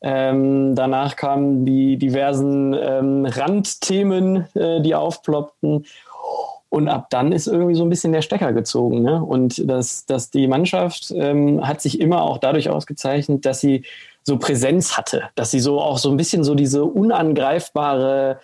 Ähm, danach kamen die diversen ähm, Randthemen, äh, die aufploppten. Und ab dann ist irgendwie so ein bisschen der Stecker gezogen. Ne? Und das, dass die Mannschaft ähm, hat sich immer auch dadurch ausgezeichnet, dass sie so Präsenz hatte, dass sie so auch so ein bisschen so diese unangreifbare,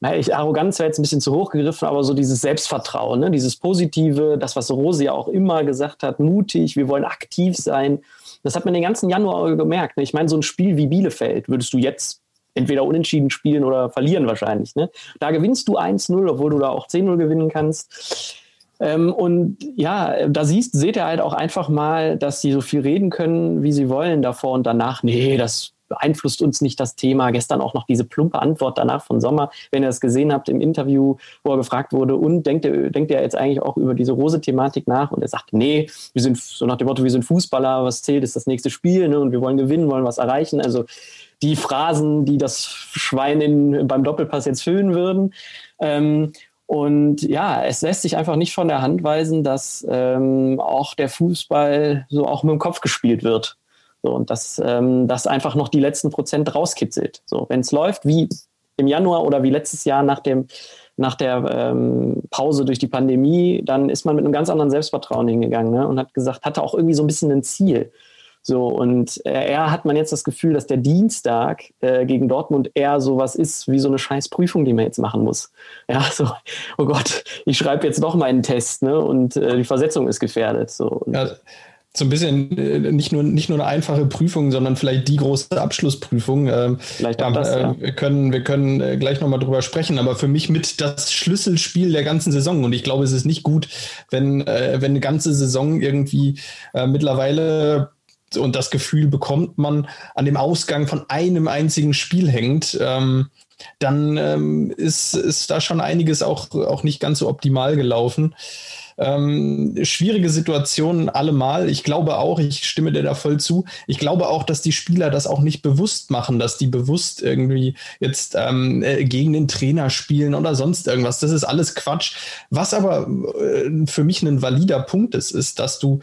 naja, ich, Arroganz wäre jetzt ein bisschen zu hoch gegriffen, aber so dieses Selbstvertrauen, ne? dieses Positive, das, was Rose ja auch immer gesagt hat, mutig, wir wollen aktiv sein. Das hat man den ganzen Januar gemerkt. Ne? Ich meine, so ein Spiel wie Bielefeld würdest du jetzt entweder unentschieden spielen oder verlieren wahrscheinlich. Ne? Da gewinnst du 1-0, obwohl du da auch 10-0 gewinnen kannst. Ähm, und ja, da siehst, seht ihr halt auch einfach mal, dass sie so viel reden können, wie sie wollen davor und danach. Nee, das beeinflusst uns nicht das Thema. Gestern auch noch diese plumpe Antwort danach von Sommer, wenn ihr das gesehen habt im Interview, wo er gefragt wurde, und denkt ihr, denkt ihr jetzt eigentlich auch über diese Rose-Thematik nach? Und er sagt, nee, wir sind so nach dem Motto, wir sind Fußballer, was zählt, ist das nächste Spiel, ne? Und wir wollen gewinnen, wollen was erreichen. Also die Phrasen, die das Schwein in, beim Doppelpass jetzt füllen würden. Ähm, und ja, es lässt sich einfach nicht von der Hand weisen, dass ähm, auch der Fußball so auch mit dem Kopf gespielt wird. So, und dass ähm, das einfach noch die letzten Prozent rauskitzelt. So, wenn es läuft, wie im Januar oder wie letztes Jahr nach dem nach der ähm, Pause durch die Pandemie, dann ist man mit einem ganz anderen Selbstvertrauen hingegangen ne? und hat gesagt, hatte auch irgendwie so ein bisschen ein Ziel. So, und äh, eher hat man jetzt das Gefühl, dass der Dienstag äh, gegen Dortmund eher sowas ist wie so eine scheiß Prüfung, die man jetzt machen muss. Ja, so, oh Gott, ich schreibe jetzt noch meinen Test, ne? Und äh, die Versetzung ist gefährdet. So. Und, ja, so ein bisschen äh, nicht nur nicht nur eine einfache Prüfung, sondern vielleicht die große Abschlussprüfung. Ähm, vielleicht auch ja, das, äh, ja. Wir können wir können äh, gleich nochmal drüber sprechen, aber für mich mit das Schlüsselspiel der ganzen Saison und ich glaube, es ist nicht gut, wenn wenn eine ganze Saison irgendwie mittlerweile und das Gefühl bekommt man an dem Ausgang von einem einzigen Spiel hängt, ähm, dann ähm, ist, ist da schon einiges auch, auch nicht ganz so optimal gelaufen. Ähm, schwierige Situationen allemal. Ich glaube auch, ich stimme dir da voll zu. Ich glaube auch, dass die Spieler das auch nicht bewusst machen, dass die bewusst irgendwie jetzt ähm, äh, gegen den Trainer spielen oder sonst irgendwas. Das ist alles Quatsch. Was aber äh, für mich ein valider Punkt ist, ist, dass du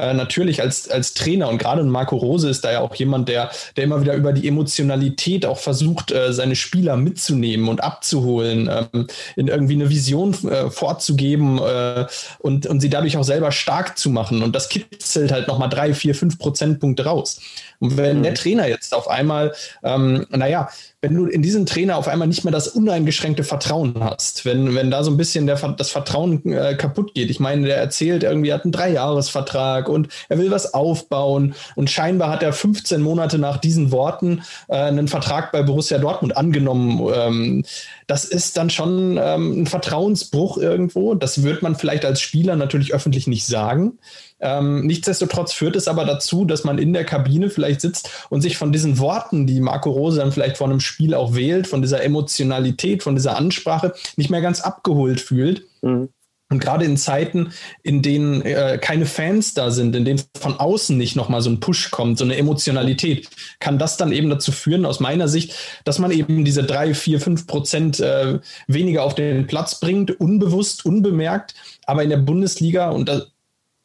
äh, natürlich als, als Trainer und gerade Marco Rose ist da ja auch jemand, der, der immer wieder über die Emotionalität auch versucht, äh, seine Spieler mitzunehmen und abzuholen, ähm, in irgendwie eine Vision äh, vorzugeben äh, und, und sie dadurch auch selber stark zu machen. Und das kitzelt halt nochmal drei, vier, fünf Prozentpunkte raus. Und wenn mhm. der Trainer jetzt auf einmal, ähm, naja, wenn du in diesen Trainer auf einmal nicht mehr das uneingeschränkte Vertrauen hast, wenn, wenn da so ein bisschen der, das Vertrauen äh, kaputt geht. Ich meine, der erzählt irgendwie, er hat einen Dreijahresvertrag und er will was aufbauen und scheinbar hat er 15 Monate nach diesen Worten äh, einen Vertrag bei Borussia Dortmund angenommen. Ähm, das ist dann schon ähm, ein Vertrauensbruch irgendwo. Das wird man vielleicht als Spieler natürlich öffentlich nicht sagen. Ähm, nichtsdestotrotz führt es aber dazu, dass man in der Kabine vielleicht sitzt und sich von diesen Worten, die Marco Rose dann vielleicht vor einem Spiel auch wählt, von dieser Emotionalität, von dieser Ansprache nicht mehr ganz abgeholt fühlt. Mhm. Und gerade in Zeiten, in denen äh, keine Fans da sind, in denen von außen nicht nochmal so ein Push kommt, so eine Emotionalität, kann das dann eben dazu führen, aus meiner Sicht, dass man eben diese drei, vier, fünf Prozent äh, weniger auf den Platz bringt, unbewusst, unbemerkt. Aber in der Bundesliga, und da,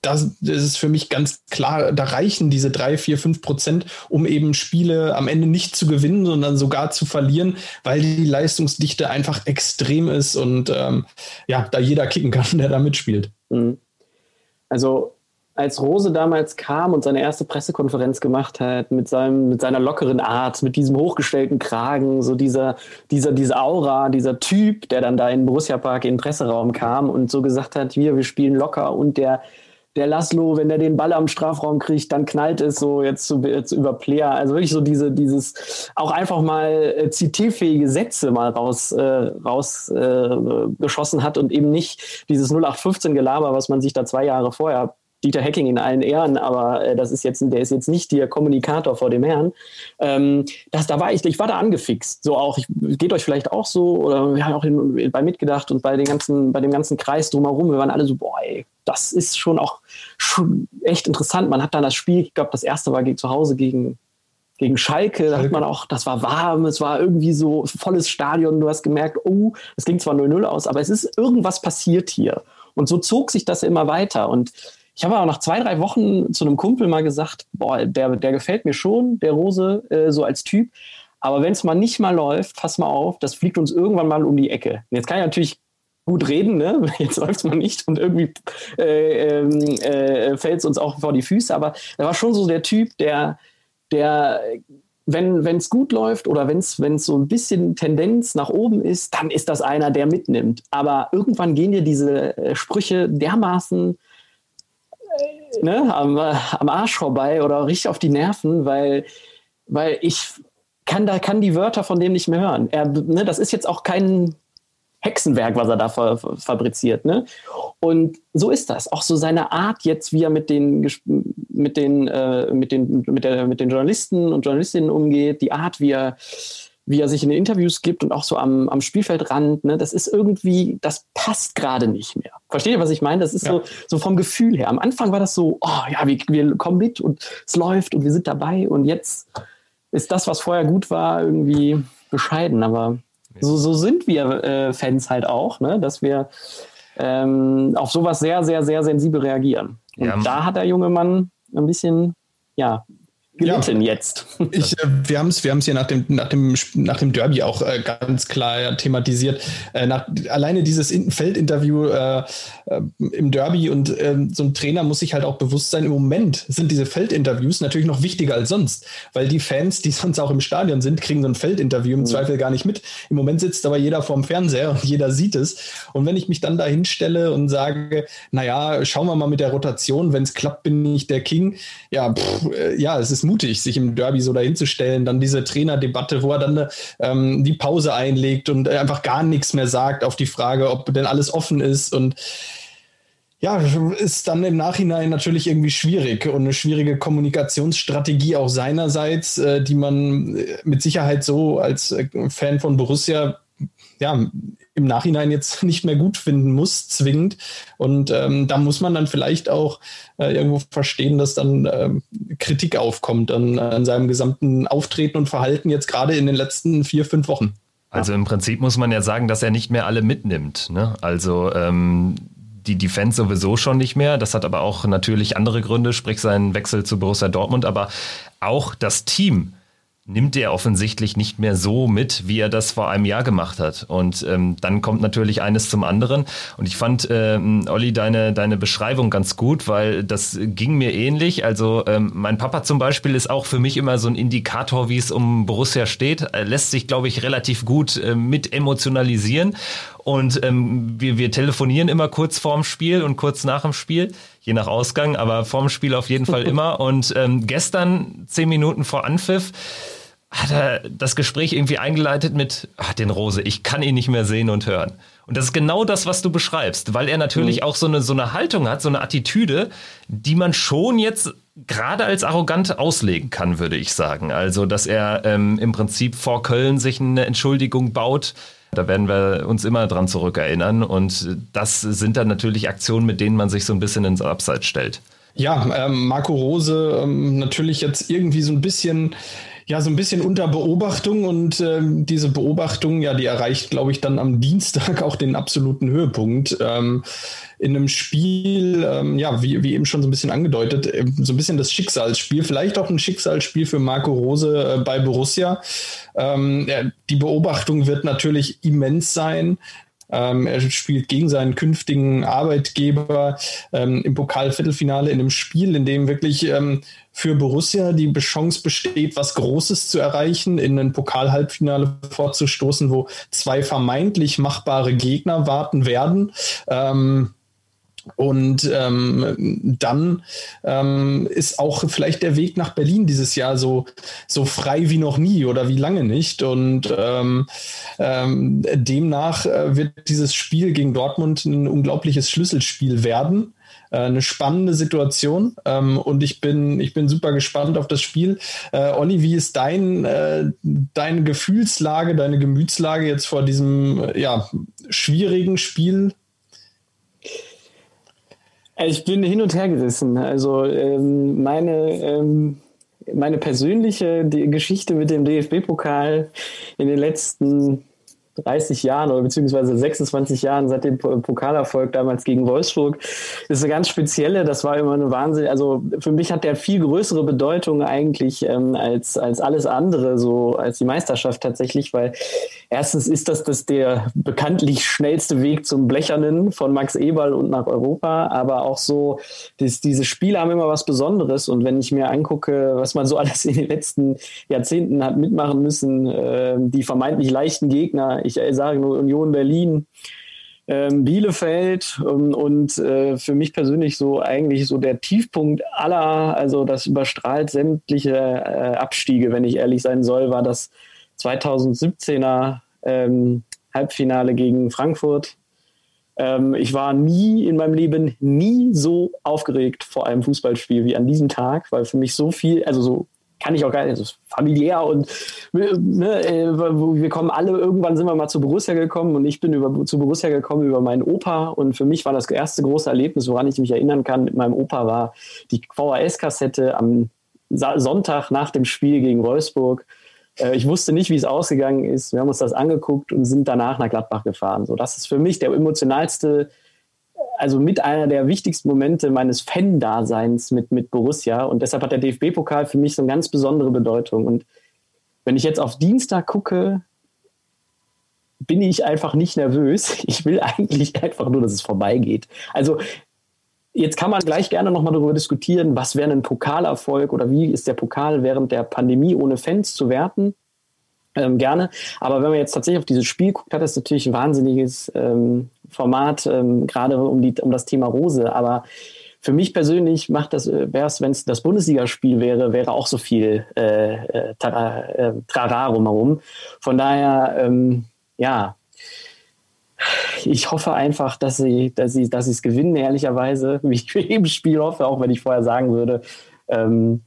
das, das ist für mich ganz klar, da reichen diese drei, vier, fünf Prozent, um eben Spiele am Ende nicht zu gewinnen, sondern sogar zu verlieren, weil die Leistungsdichte einfach extrem ist und ähm, ja, da jeder kicken kann, der da mitspielt. Mhm. Also als Rose damals kam und seine erste Pressekonferenz gemacht hat, mit, seinem, mit seiner lockeren Art, mit diesem hochgestellten Kragen, so dieser, dieser, diese Aura, dieser Typ, der dann da in Borussia Park in den Presseraum kam und so gesagt hat, wir, wir spielen locker und der, der Laszlo, wenn der den Ball am Strafraum kriegt, dann knallt es so jetzt, so, jetzt über Player. Also wirklich so diese, dieses auch einfach mal äh, zitierfähige Sätze mal raus, äh, raus äh, geschossen hat und eben nicht dieses 0815-Gelaber, was man sich da zwei Jahre vorher Dieter Hacking in allen Ehren, aber äh, das ist jetzt, der ist jetzt nicht der Kommunikator vor dem Herrn. Ähm, das, da war ich, ich war da angefixt. So auch, ich, geht euch vielleicht auch so, oder wir haben auch in, bei mitgedacht und bei den ganzen, bei dem ganzen Kreis drumherum, wir waren alle so, boah, ey, das ist schon auch schon echt interessant. Man hat dann das Spiel, ich glaube, das erste war gegen, zu Hause gegen, gegen Schalke, da hat man auch, das war warm, es war irgendwie so volles Stadion, du hast gemerkt, oh, es ging zwar 0-0 aus, aber es ist irgendwas passiert hier. Und so zog sich das immer weiter. Und ich habe aber nach zwei, drei Wochen zu einem Kumpel mal gesagt, boah, der, der gefällt mir schon, der Rose, äh, so als Typ. Aber wenn es mal nicht mal läuft, pass mal auf, das fliegt uns irgendwann mal um die Ecke. Und jetzt kann ich natürlich gut reden, ne? jetzt läuft es mal nicht und irgendwie äh, ähm, äh, fällt es uns auch vor die Füße. Aber er war schon so der Typ, der, der wenn es gut läuft oder wenn es so ein bisschen Tendenz nach oben ist, dann ist das einer, der mitnimmt. Aber irgendwann gehen dir diese äh, Sprüche dermaßen ne, am, am Arsch vorbei oder richtig auf die Nerven, weil, weil ich kann da kann die Wörter von dem nicht mehr hören. Er, ne, das ist jetzt auch kein Hexenwerk, was er da fabriziert. Ne? Und so ist das. Auch so seine Art jetzt, wie er mit den, mit den, äh, mit den, mit der, mit den Journalisten und Journalistinnen umgeht, die Art, wie er wie er sich in den Interviews gibt und auch so am, am Spielfeldrand, ne, das ist irgendwie, das passt gerade nicht mehr. Versteht ihr, was ich meine? Das ist ja. so, so vom Gefühl her. Am Anfang war das so, oh ja, wir, wir kommen mit und es läuft und wir sind dabei und jetzt ist das, was vorher gut war, irgendwie bescheiden. Aber so, so sind wir äh, Fans halt auch, ne, dass wir ähm, auf sowas sehr, sehr, sehr sensibel reagieren. Und ja. da hat der junge Mann ein bisschen, ja, gelitten ja. jetzt. Ich, äh, wir haben es wir hier nach dem, nach, dem, nach dem Derby auch äh, ganz klar thematisiert. Äh, nach, alleine dieses In Feldinterview äh, äh im Derby und ähm, so ein Trainer muss sich halt auch bewusst sein, im Moment sind diese Feldinterviews natürlich noch wichtiger als sonst, weil die Fans, die sonst auch im Stadion sind, kriegen so ein Feldinterview im mhm. Zweifel gar nicht mit. Im Moment sitzt aber jeder vorm Fernseher und jeder sieht es. Und wenn ich mich dann da hinstelle und sage, naja, schauen wir mal mit der Rotation, wenn es klappt, bin ich der King. Ja, pff, äh, ja, es ist mutig, sich im Derby so dahinzustellen. Dann diese Trainerdebatte, wo er dann ähm, die Pause einlegt und einfach gar nichts mehr sagt auf die Frage, ob denn alles offen ist. Und ja, ist dann im Nachhinein natürlich irgendwie schwierig und eine schwierige Kommunikationsstrategie auch seinerseits, äh, die man mit Sicherheit so als äh, Fan von Borussia ja, im Nachhinein jetzt nicht mehr gut finden muss, zwingend. Und ähm, da muss man dann vielleicht auch äh, irgendwo verstehen, dass dann ähm, Kritik aufkommt an, an seinem gesamten Auftreten und Verhalten jetzt gerade in den letzten vier, fünf Wochen. Also im Prinzip muss man ja sagen, dass er nicht mehr alle mitnimmt. Ne? Also ähm, die Defense sowieso schon nicht mehr. Das hat aber auch natürlich andere Gründe, sprich seinen Wechsel zu Borussia Dortmund. Aber auch das Team nimmt er offensichtlich nicht mehr so mit, wie er das vor einem Jahr gemacht hat. Und ähm, dann kommt natürlich eines zum anderen. Und ich fand, ähm, Olli, deine, deine Beschreibung ganz gut, weil das ging mir ähnlich. Also ähm, mein Papa zum Beispiel ist auch für mich immer so ein Indikator, wie es um Borussia steht. Er lässt sich, glaube ich, relativ gut äh, mit emotionalisieren. Und ähm, wir, wir telefonieren immer kurz vorm Spiel und kurz nach dem Spiel, je nach Ausgang, aber vorm Spiel auf jeden Fall immer. Und ähm, gestern, zehn Minuten vor Anpfiff, hat er das Gespräch irgendwie eingeleitet mit, ach, den Rose, ich kann ihn nicht mehr sehen und hören. Und das ist genau das, was du beschreibst, weil er natürlich mhm. auch so eine, so eine Haltung hat, so eine Attitüde, die man schon jetzt gerade als arrogant auslegen kann, würde ich sagen. Also, dass er ähm, im Prinzip vor Köln sich eine Entschuldigung baut, da werden wir uns immer dran zurückerinnern. Und das sind dann natürlich Aktionen, mit denen man sich so ein bisschen ins Abseits stellt. Ja, ähm, Marco Rose ähm, natürlich jetzt irgendwie so ein bisschen ja so ein bisschen unter Beobachtung und ähm, diese Beobachtung, ja, die erreicht, glaube ich, dann am Dienstag auch den absoluten Höhepunkt. Ähm, in einem Spiel, ähm, ja, wie, wie eben schon so ein bisschen angedeutet, äh, so ein bisschen das Schicksalsspiel, vielleicht auch ein Schicksalsspiel für Marco Rose äh, bei Borussia. Ähm, ja, die Beobachtung wird natürlich immens sein. Ähm, er spielt gegen seinen künftigen Arbeitgeber ähm, im Pokalviertelfinale in einem Spiel, in dem wirklich ähm, für Borussia die Chance besteht, was Großes zu erreichen, in ein Pokalhalbfinale vorzustoßen, wo zwei vermeintlich machbare Gegner warten werden. Ähm, und ähm, dann ähm, ist auch vielleicht der Weg nach Berlin dieses Jahr so, so frei wie noch nie oder wie lange nicht. Und ähm, ähm, demnach äh, wird dieses Spiel gegen Dortmund ein unglaubliches Schlüsselspiel werden. Äh, eine spannende Situation ähm, und ich bin, ich bin super gespannt auf das Spiel. Äh, Olli, wie ist dein, äh, deine Gefühlslage, deine Gemütslage jetzt vor diesem ja, schwierigen Spiel ich bin hin und her gerissen. Also ähm, meine, ähm, meine persönliche Geschichte mit dem DFB-Pokal in den letzten 30 Jahren oder beziehungsweise 26 Jahren seit dem Pokalerfolg damals gegen Wolfsburg ist eine ganz spezielle. Das war immer eine Wahnsinn. Also für mich hat der viel größere Bedeutung eigentlich ähm, als, als alles andere, so als die Meisterschaft tatsächlich, weil erstens ist das, das der bekanntlich schnellste Weg zum Blechernen von Max Eberl und nach Europa, aber auch so, das, diese Spiele haben immer was Besonderes und wenn ich mir angucke, was man so alles in den letzten Jahrzehnten hat mitmachen müssen, äh, die vermeintlich leichten Gegner, ich sage nur Union Berlin, ähm, Bielefeld ähm, und äh, für mich persönlich so eigentlich so der Tiefpunkt aller, also das überstrahlt sämtliche äh, Abstiege, wenn ich ehrlich sein soll, war das 2017er ähm, Halbfinale gegen Frankfurt. Ich war nie in meinem Leben nie so aufgeregt vor einem Fußballspiel wie an diesem Tag, weil für mich so viel, also so kann ich auch gar nicht, also familiär und ne, äh, wir kommen alle, irgendwann sind wir mal zu Borussia gekommen und ich bin über, zu Borussia gekommen über meinen Opa und für mich war das erste große Erlebnis, woran ich mich erinnern kann mit meinem Opa, war die VHS-Kassette am Sonntag nach dem Spiel gegen Wolfsburg. Äh, ich wusste nicht, wie es ausgegangen ist. Wir haben uns das angeguckt und sind danach nach Gladbach gefahren. So, das ist für mich der emotionalste also mit einer der wichtigsten Momente meines Fan-Daseins mit, mit Borussia. Und deshalb hat der DFB-Pokal für mich so eine ganz besondere Bedeutung. Und wenn ich jetzt auf Dienstag gucke, bin ich einfach nicht nervös. Ich will eigentlich einfach nur, dass es vorbeigeht. Also jetzt kann man gleich gerne nochmal darüber diskutieren, was wäre ein Pokalerfolg oder wie ist der Pokal während der Pandemie ohne Fans zu werten. Ähm, gerne. Aber wenn man jetzt tatsächlich auf dieses Spiel guckt, hat es natürlich ein wahnsinniges ähm, Format, ähm, gerade um, um das Thema Rose. Aber für mich persönlich macht das, äh, wäre es, wenn es das Bundesligaspiel wäre, wäre auch so viel äh, äh, Trara, äh, Trara rumherum. Von daher, ähm, ja, ich hoffe einfach, dass sie, dass sie, dass sie es gewinnen, ehrlicherweise, wie ich jedem Spiel hoffe, auch wenn ich vorher sagen würde, ähm,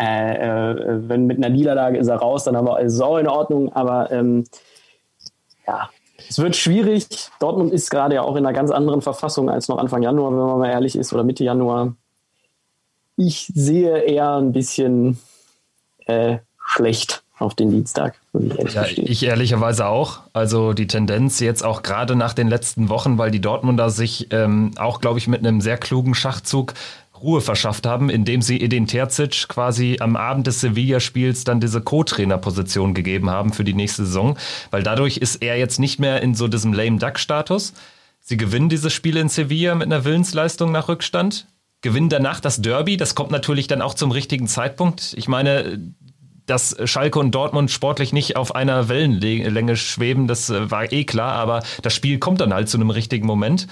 äh, äh, wenn mit einer Niederlage ist er raus, dann haben wir, ist es auch in Ordnung, aber ähm, ja, es wird schwierig. Dortmund ist gerade ja auch in einer ganz anderen Verfassung als noch Anfang Januar, wenn man mal ehrlich ist, oder Mitte Januar. Ich sehe eher ein bisschen äh, schlecht auf den Dienstag. Ich, ja, ich ehrlicherweise auch. Also die Tendenz jetzt auch gerade nach den letzten Wochen, weil die Dortmunder sich ähm, auch, glaube ich, mit einem sehr klugen Schachzug Ruhe verschafft haben, indem sie Edin Terzic quasi am Abend des Sevilla-Spiels dann diese Co-Trainer-Position gegeben haben für die nächste Saison, weil dadurch ist er jetzt nicht mehr in so diesem lame Duck-Status. Sie gewinnen dieses Spiel in Sevilla mit einer Willensleistung nach Rückstand, gewinnen danach das Derby, das kommt natürlich dann auch zum richtigen Zeitpunkt. Ich meine, dass Schalke und Dortmund sportlich nicht auf einer Wellenlänge schweben, das war eh klar, aber das Spiel kommt dann halt zu einem richtigen Moment.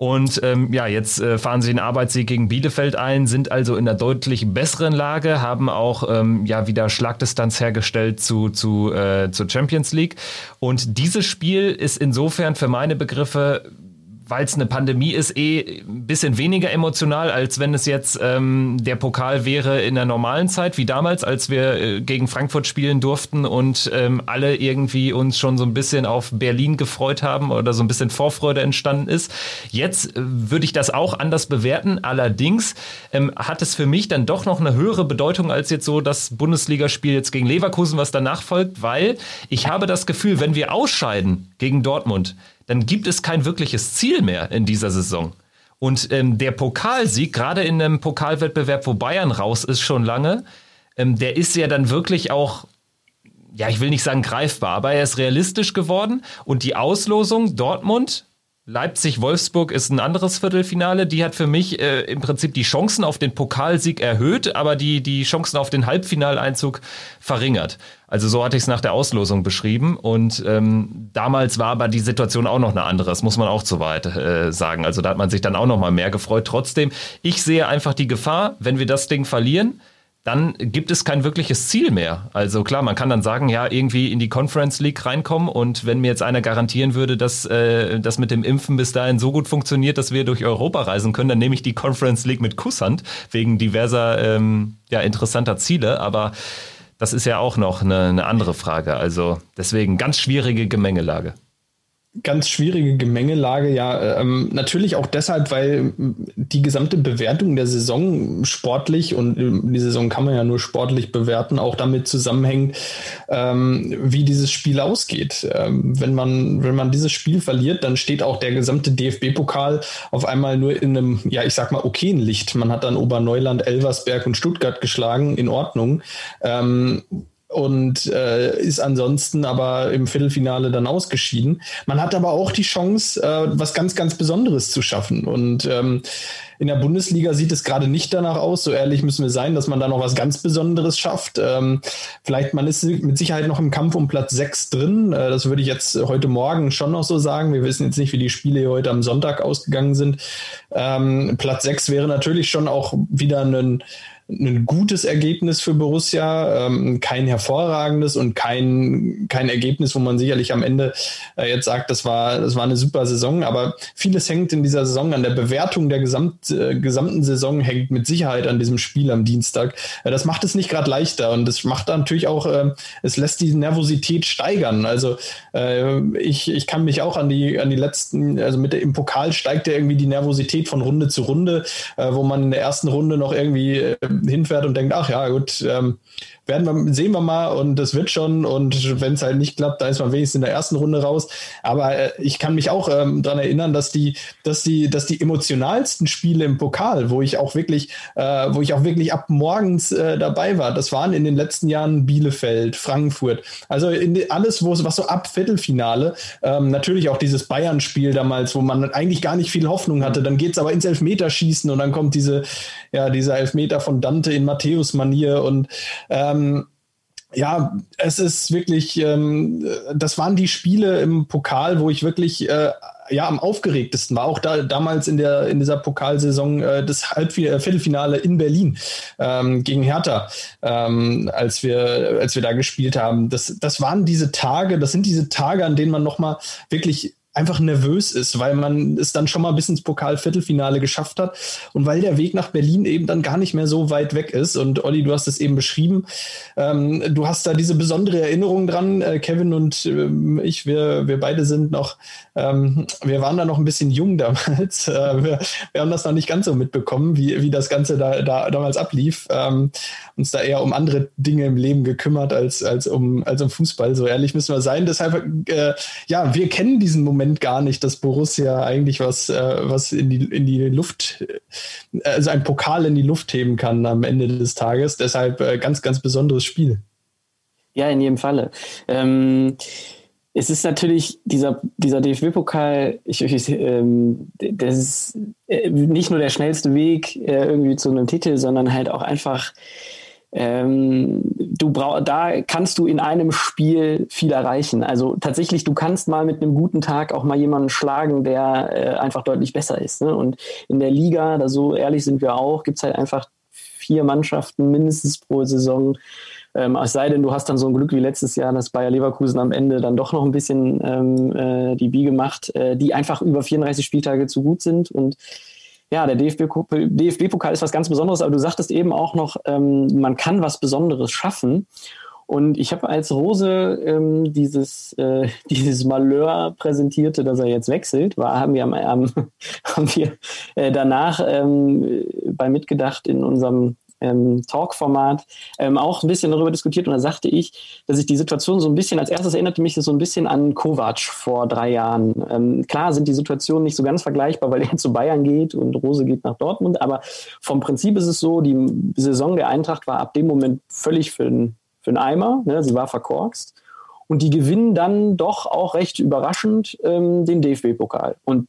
Und ähm, ja, jetzt äh, fahren sie den Arbeitssieg gegen Bielefeld ein, sind also in einer deutlich besseren Lage, haben auch ähm, ja wieder Schlagdistanz hergestellt zu, zu äh, zur Champions League. Und dieses Spiel ist insofern für meine Begriffe weil es eine Pandemie ist, eh ein bisschen weniger emotional, als wenn es jetzt ähm, der Pokal wäre in der normalen Zeit, wie damals, als wir äh, gegen Frankfurt spielen durften und ähm, alle irgendwie uns schon so ein bisschen auf Berlin gefreut haben oder so ein bisschen Vorfreude entstanden ist. Jetzt äh, würde ich das auch anders bewerten. Allerdings ähm, hat es für mich dann doch noch eine höhere Bedeutung als jetzt so das Bundesligaspiel jetzt gegen Leverkusen, was danach folgt, weil ich habe das Gefühl, wenn wir ausscheiden gegen Dortmund, dann gibt es kein wirkliches Ziel mehr in dieser Saison. Und ähm, der Pokalsieg, gerade in einem Pokalwettbewerb, wo Bayern raus ist schon lange, ähm, der ist ja dann wirklich auch, ja, ich will nicht sagen greifbar, aber er ist realistisch geworden. Und die Auslosung Dortmund, Leipzig-Wolfsburg ist ein anderes Viertelfinale. Die hat für mich äh, im Prinzip die Chancen auf den Pokalsieg erhöht, aber die, die Chancen auf den Halbfinaleinzug verringert. Also so hatte ich es nach der Auslosung beschrieben. Und ähm, damals war aber die Situation auch noch eine andere. Das muss man auch zu weit äh, sagen. Also da hat man sich dann auch noch mal mehr gefreut. Trotzdem, ich sehe einfach die Gefahr, wenn wir das Ding verlieren, dann gibt es kein wirkliches Ziel mehr. Also klar, man kann dann sagen, ja, irgendwie in die Conference League reinkommen und wenn mir jetzt einer garantieren würde, dass äh, das mit dem Impfen bis dahin so gut funktioniert, dass wir durch Europa reisen können, dann nehme ich die Conference League mit Kusshand wegen diverser ähm, ja, interessanter Ziele. Aber das ist ja auch noch eine, eine andere Frage. Also deswegen ganz schwierige Gemengelage ganz schwierige Gemengelage, ja. Ähm, natürlich auch deshalb, weil die gesamte Bewertung der Saison sportlich und ähm, die Saison kann man ja nur sportlich bewerten, auch damit zusammenhängt, ähm, wie dieses Spiel ausgeht. Ähm, wenn man, wenn man dieses Spiel verliert, dann steht auch der gesamte DFB-Pokal auf einmal nur in einem, ja, ich sag mal, okayen Licht. Man hat dann Oberneuland, Elversberg und Stuttgart geschlagen, in Ordnung. Und äh, ist ansonsten aber im Viertelfinale dann ausgeschieden. Man hat aber auch die Chance, äh, was ganz, ganz Besonderes zu schaffen. Und ähm, in der Bundesliga sieht es gerade nicht danach aus, so ehrlich müssen wir sein, dass man da noch was ganz Besonderes schafft. Ähm, vielleicht, man ist mit Sicherheit noch im Kampf um Platz 6 drin. Äh, das würde ich jetzt heute Morgen schon noch so sagen. Wir wissen jetzt nicht, wie die Spiele heute am Sonntag ausgegangen sind. Ähm, Platz 6 wäre natürlich schon auch wieder ein ein gutes Ergebnis für Borussia, ähm, kein hervorragendes und kein, kein Ergebnis, wo man sicherlich am Ende äh, jetzt sagt, das war, das war eine super Saison. Aber vieles hängt in dieser Saison an der Bewertung der Gesamt, äh, gesamten Saison, hängt mit Sicherheit an diesem Spiel am Dienstag. Äh, das macht es nicht gerade leichter und das macht natürlich auch, äh, es lässt die Nervosität steigern. Also äh, ich, ich kann mich auch an die, an die letzten, also mit der, im Pokal steigt ja irgendwie die Nervosität von Runde zu Runde, äh, wo man in der ersten Runde noch irgendwie hinfährt und denkt, ach ja, gut, ähm, werden wir, sehen wir mal und das wird schon. Und wenn es halt nicht klappt, dann ist man wenigstens in der ersten Runde raus. Aber äh, ich kann mich auch ähm, daran erinnern, dass die, dass die, dass die emotionalsten Spiele im Pokal, wo ich auch wirklich, äh, wo ich auch wirklich ab morgens äh, dabei war, das waren in den letzten Jahren Bielefeld, Frankfurt. Also die, alles, wo was so ab Viertelfinale, ähm, natürlich auch dieses Bayern-Spiel damals, wo man eigentlich gar nicht viel Hoffnung hatte. Dann geht es aber ins Elfmeterschießen und dann kommt diese, ja, dieser Elfmeter von Dante in Matthäus-Manier und ähm, ähm, ja, es ist wirklich, ähm, das waren die Spiele im Pokal, wo ich wirklich äh, ja am aufgeregtesten war. Auch da damals in der in dieser Pokalsaison äh, das Halbf äh, Viertelfinale in Berlin ähm, gegen Hertha, ähm, als wir als wir da gespielt haben. Das das waren diese Tage, das sind diese Tage, an denen man noch mal wirklich einfach nervös ist, weil man es dann schon mal bis ins Pokalviertelfinale geschafft hat und weil der Weg nach Berlin eben dann gar nicht mehr so weit weg ist. Und Olli, du hast es eben beschrieben. Ähm, du hast da diese besondere Erinnerung dran. Äh, Kevin und ähm, ich, wir, wir beide sind noch, ähm, wir waren da noch ein bisschen jung damals. Äh, wir, wir, haben das noch nicht ganz so mitbekommen, wie, wie das Ganze da, da damals ablief. Ähm, uns da eher um andere Dinge im Leben gekümmert als, als, um, als um Fußball. So ehrlich müssen wir sein. Deshalb, äh, ja, wir kennen diesen Moment gar nicht, dass Borussia eigentlich was, äh, was in die, in die Luft, äh, also ein Pokal in die Luft heben kann am Ende des Tages. Deshalb äh, ganz, ganz besonderes Spiel. Ja, in jedem Falle. Ähm, es ist natürlich dieser, dieser DFB-Pokal, ich, ich, ähm, das ist äh, nicht nur der schnellste Weg äh, irgendwie zu einem Titel, sondern halt auch einfach ähm, du brauch, da kannst du in einem Spiel viel erreichen. Also tatsächlich, du kannst mal mit einem guten Tag auch mal jemanden schlagen, der äh, einfach deutlich besser ist. Ne? Und in der Liga, da so ehrlich sind wir auch, gibt es halt einfach vier Mannschaften mindestens pro Saison. Ähm, es sei denn, du hast dann so ein Glück wie letztes Jahr, dass Bayer Leverkusen am Ende dann doch noch ein bisschen ähm, äh, die Biege macht, äh, die einfach über 34 Spieltage zu gut sind und ja, der DFB-Pokal DFB ist was ganz Besonderes, aber du sagtest eben auch noch, ähm, man kann was Besonderes schaffen. Und ich habe als Rose ähm, dieses, äh, dieses Malheur präsentierte, dass er jetzt wechselt, war, haben wir, am, am haben wir äh, danach ähm, bei Mitgedacht in unserem ähm, Talk-Format ähm, auch ein bisschen darüber diskutiert und da sagte ich, dass ich die Situation so ein bisschen, als erstes erinnerte mich das so ein bisschen an Kovac vor drei Jahren. Ähm, klar sind die Situationen nicht so ganz vergleichbar, weil er zu Bayern geht und Rose geht nach Dortmund, aber vom Prinzip ist es so, die Saison der Eintracht war ab dem Moment völlig für den, für den Eimer, ne? sie war verkorkst. Und die gewinnen dann doch auch recht überraschend ähm, den DFB-Pokal. Und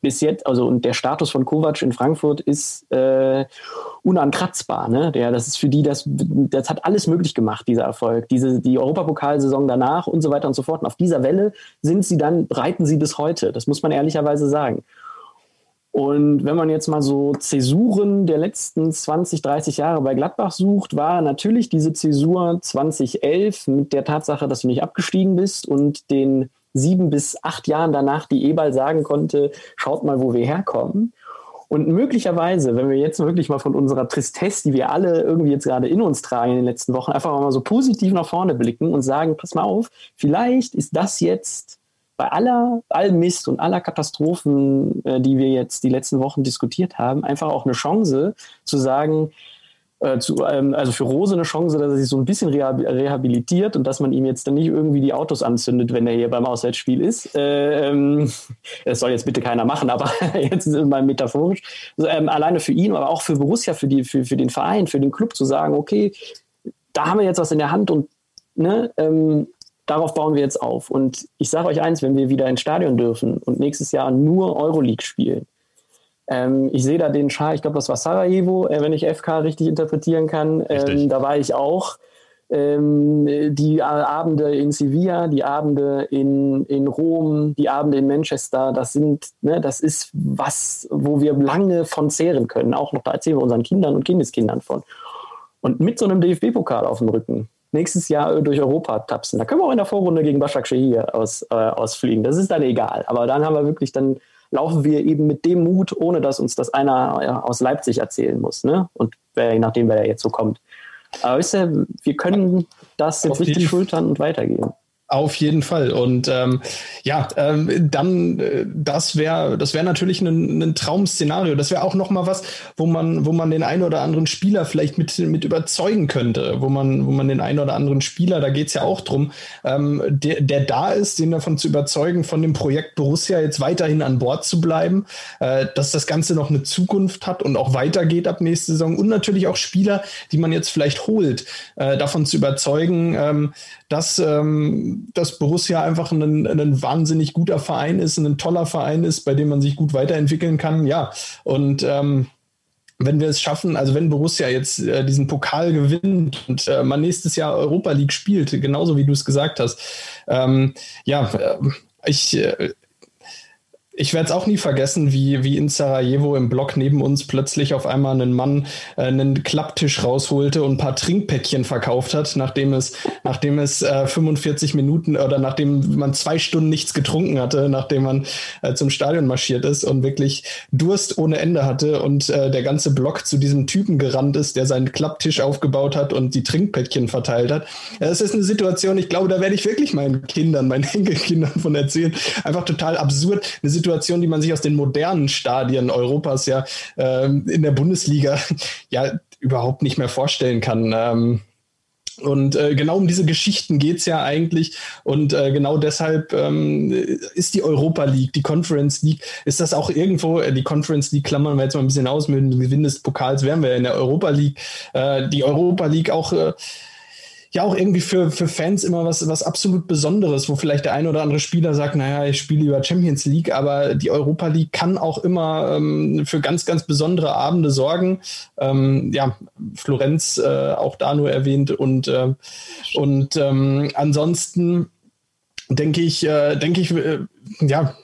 bis jetzt, also und der Status von Kovac in Frankfurt ist äh, unankratzbar. Ne? Der, das ist für die, das, das hat alles möglich gemacht, dieser Erfolg. Diese, die Europapokalsaison danach und so weiter und so fort. Und auf dieser Welle sind sie dann, reiten sie bis heute. Das muss man ehrlicherweise sagen. Und wenn man jetzt mal so Zäsuren der letzten 20, 30 Jahre bei Gladbach sucht, war natürlich diese Zäsur 2011 mit der Tatsache, dass du nicht abgestiegen bist und den sieben bis acht Jahren danach die Ebal sagen konnte, schaut mal, wo wir herkommen. Und möglicherweise, wenn wir jetzt wirklich mal von unserer Tristesse, die wir alle irgendwie jetzt gerade in uns tragen in den letzten Wochen, einfach mal so positiv nach vorne blicken und sagen, pass mal auf, vielleicht ist das jetzt bei aller, allem Mist und aller Katastrophen, äh, die wir jetzt die letzten Wochen diskutiert haben, einfach auch eine Chance zu sagen, äh, zu, ähm, also für Rose eine Chance, dass er sich so ein bisschen rehabilitiert und dass man ihm jetzt dann nicht irgendwie die Autos anzündet, wenn er hier beim Auswärtsspiel ist. Äh, ähm, das soll jetzt bitte keiner machen, aber jetzt mal metaphorisch. Also, ähm, alleine für ihn, aber auch für Borussia, für, die, für, für den Verein, für den Club zu sagen, okay, da haben wir jetzt was in der Hand und ne, ähm, darauf bauen wir jetzt auf. Und ich sage euch eins, wenn wir wieder ins Stadion dürfen und nächstes Jahr nur Euroleague spielen, ähm, ich sehe da den Schah, ich glaube, das war Sarajevo, äh, wenn ich FK richtig interpretieren kann. Ähm, da war ich auch. Ähm, die Abende in Sevilla, die Abende in, in Rom, die Abende in Manchester, das sind, ne, das ist was, wo wir lange von zehren können. Auch noch, da erzählen wir unseren Kindern und Kindeskindern von. Und mit so einem DFB-Pokal auf dem Rücken, nächstes Jahr durch Europa tapsen. Da können wir auch in der Vorrunde gegen Başak hier aus, äh, ausfliegen. Das ist dann egal. Aber dann haben wir wirklich dann laufen wir eben mit dem Mut, ohne dass uns das einer aus Leipzig erzählen muss. Ne? Und je nachdem, wer jetzt so kommt. Aber wisst ihr, wir können das jetzt richtig schultern und weitergehen. Auf jeden Fall. Und ähm, ja, ähm, dann äh, das wäre das wäre natürlich ein, ein Traum-Szenario. Das wäre auch noch mal was, wo man wo man den einen oder anderen Spieler vielleicht mit mit überzeugen könnte, wo man wo man den einen oder anderen Spieler, da geht's ja auch drum, ähm, der der da ist, den davon zu überzeugen, von dem Projekt Borussia jetzt weiterhin an Bord zu bleiben, äh, dass das Ganze noch eine Zukunft hat und auch weitergeht ab nächste Saison und natürlich auch Spieler, die man jetzt vielleicht holt, äh, davon zu überzeugen, ähm, dass ähm, dass Borussia einfach ein, ein wahnsinnig guter Verein ist, ein toller Verein ist, bei dem man sich gut weiterentwickeln kann. Ja, und ähm, wenn wir es schaffen, also wenn Borussia jetzt äh, diesen Pokal gewinnt und äh, man nächstes Jahr Europa League spielt, genauso wie du es gesagt hast, ähm, ja, äh, ich, äh, ich werde es auch nie vergessen, wie, wie in Sarajevo im Block neben uns plötzlich auf einmal ein Mann äh, einen Klapptisch rausholte und ein paar Trinkpäckchen verkauft hat, nachdem es, nachdem es äh, 45 Minuten oder nachdem man zwei Stunden nichts getrunken hatte, nachdem man äh, zum Stadion marschiert ist und wirklich Durst ohne Ende hatte und äh, der ganze Block zu diesem Typen gerannt ist, der seinen Klapptisch aufgebaut hat und die Trinkpäckchen verteilt hat. Es ist eine Situation, ich glaube, da werde ich wirklich meinen Kindern, meinen Enkelkindern von erzählen. Einfach total absurd. Eine Situation, Situation, die man sich aus den modernen Stadien Europas ja ähm, in der Bundesliga ja überhaupt nicht mehr vorstellen kann. Ähm, und äh, genau um diese Geschichten geht es ja eigentlich. Und äh, genau deshalb ähm, ist die Europa League, die Conference League, ist das auch irgendwo, äh, die Conference League klammern wir jetzt mal ein bisschen aus, mit dem Gewinn des Pokals wären wir in der Europa League. Äh, die Europa League auch äh, ja auch irgendwie für, für Fans immer was, was absolut Besonderes, wo vielleicht der eine oder andere Spieler sagt, naja, ich spiele lieber Champions League, aber die Europa League kann auch immer ähm, für ganz, ganz besondere Abende sorgen. Ähm, ja, Florenz äh, auch da nur erwähnt und, äh, und ähm, ansonsten denke ich, äh, denke ich, äh, ja,